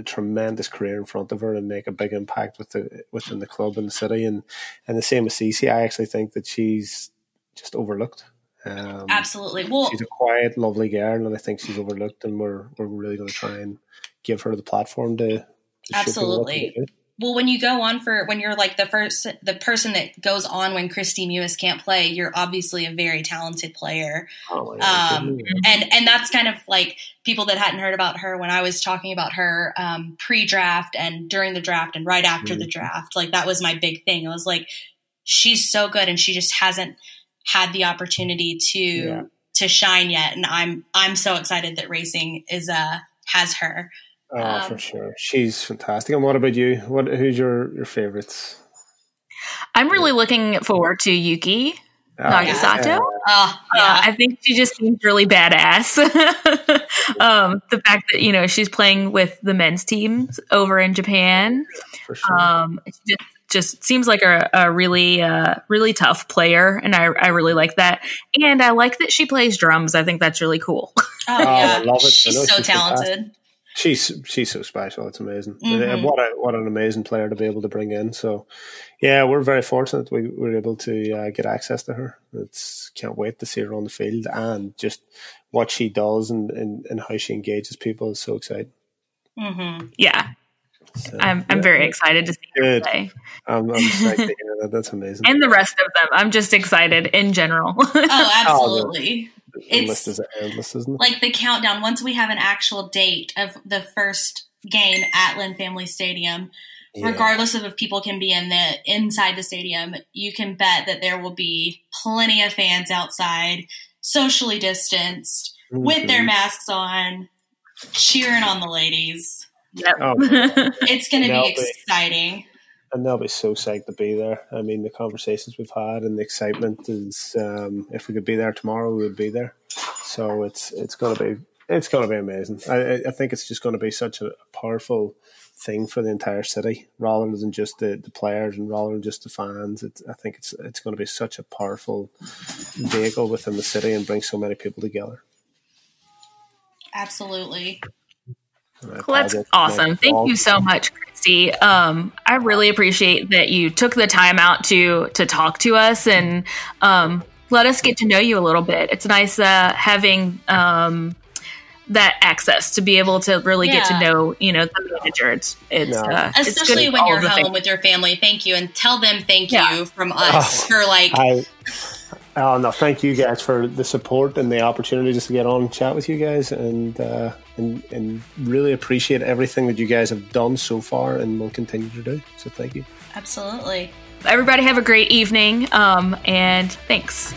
Speaker 3: a, tremendous career in front of her and make a big impact with the within the club and the city. And and the same with Cece. I actually think that she's just overlooked.
Speaker 2: Um, Absolutely. Well,
Speaker 3: she's a quiet, lovely girl, and I think she's overlooked, and we're we're really going to try and give her the platform to. to
Speaker 2: absolutely. Well, when you go on for when you're like the first the person that goes on when Kristie Mewis can't play, you're obviously a very talented player. Oh, um, and and that's kind of like people that hadn't heard about her when I was talking about her um, pre-draft and during the draft and right after mm-hmm. the draft. Like that was my big thing. I was like, she's so good, and she just hasn't had the opportunity to yeah. to shine yet. And I'm I'm so excited that racing is uh has her.
Speaker 3: Oh, um, for sure. She's fantastic. And what about you? What who's your your favorites?
Speaker 1: I'm really looking forward to Yuki oh, Nagasato. Yeah.
Speaker 2: Oh, yeah. Uh,
Speaker 1: I think she just seems really badass. um, the fact that you know she's playing with the men's teams over in Japan, for sure. Um, just just seems like a, a really uh, really tough player, and I I really like that. And I like that she plays drums. I think that's really cool.
Speaker 2: Oh, yeah, oh, she's so talented. Fantastic.
Speaker 3: She's she's so special. It's amazing. Mm-hmm. What a what an amazing player to be able to bring in. So, yeah, we're very fortunate we were able to uh, get access to her. It's can't wait to see her on the field and just what she does and, and, and how she engages people is so exciting.
Speaker 1: Mm-hmm. Yeah, so, I'm I'm yeah. very excited to see Good. her play.
Speaker 3: I'm, I'm excited that. That's amazing.
Speaker 1: And the rest of them, I'm just excited in general.
Speaker 2: oh, absolutely
Speaker 3: it's is endless, isn't it?
Speaker 2: Like the countdown. Once we have an actual date of the first game at Lynn Family Stadium, yeah. regardless of if people can be in the inside the stadium, you can bet that there will be plenty of fans outside, socially distanced, mm-hmm. with their masks on, cheering on the ladies. Yep. Oh, it's going to be exciting
Speaker 3: and they'll be so psyched to be there. I mean, the conversations we've had and the excitement is, um, if we could be there tomorrow, we would be there. So it's it's to be it's to be amazing. I, I think it's just going to be such a powerful thing for the entire city, rather than just the, the players and rather than just the fans. It's, I think it's it's going to be such a powerful vehicle within the city and bring so many people together.
Speaker 2: Absolutely.
Speaker 1: Well, that's awesome. Thank you so much, Christy. Um, I really appreciate that you took the time out to to talk to us and um, let us get to know you a little bit. It's nice uh, having um, that access to be able to really yeah. get to know you know the manager. It's, it's uh,
Speaker 2: especially
Speaker 1: it's
Speaker 2: when you're home things. with your family. Thank you, and tell them thank yeah. you from us oh, for like. I,
Speaker 3: Oh no! Thank you guys for the support and the opportunity just to get on and chat with you guys, and uh, and and really appreciate everything that you guys have done so far and will continue to do. So thank you.
Speaker 2: Absolutely.
Speaker 1: Everybody have a great evening, um, and thanks.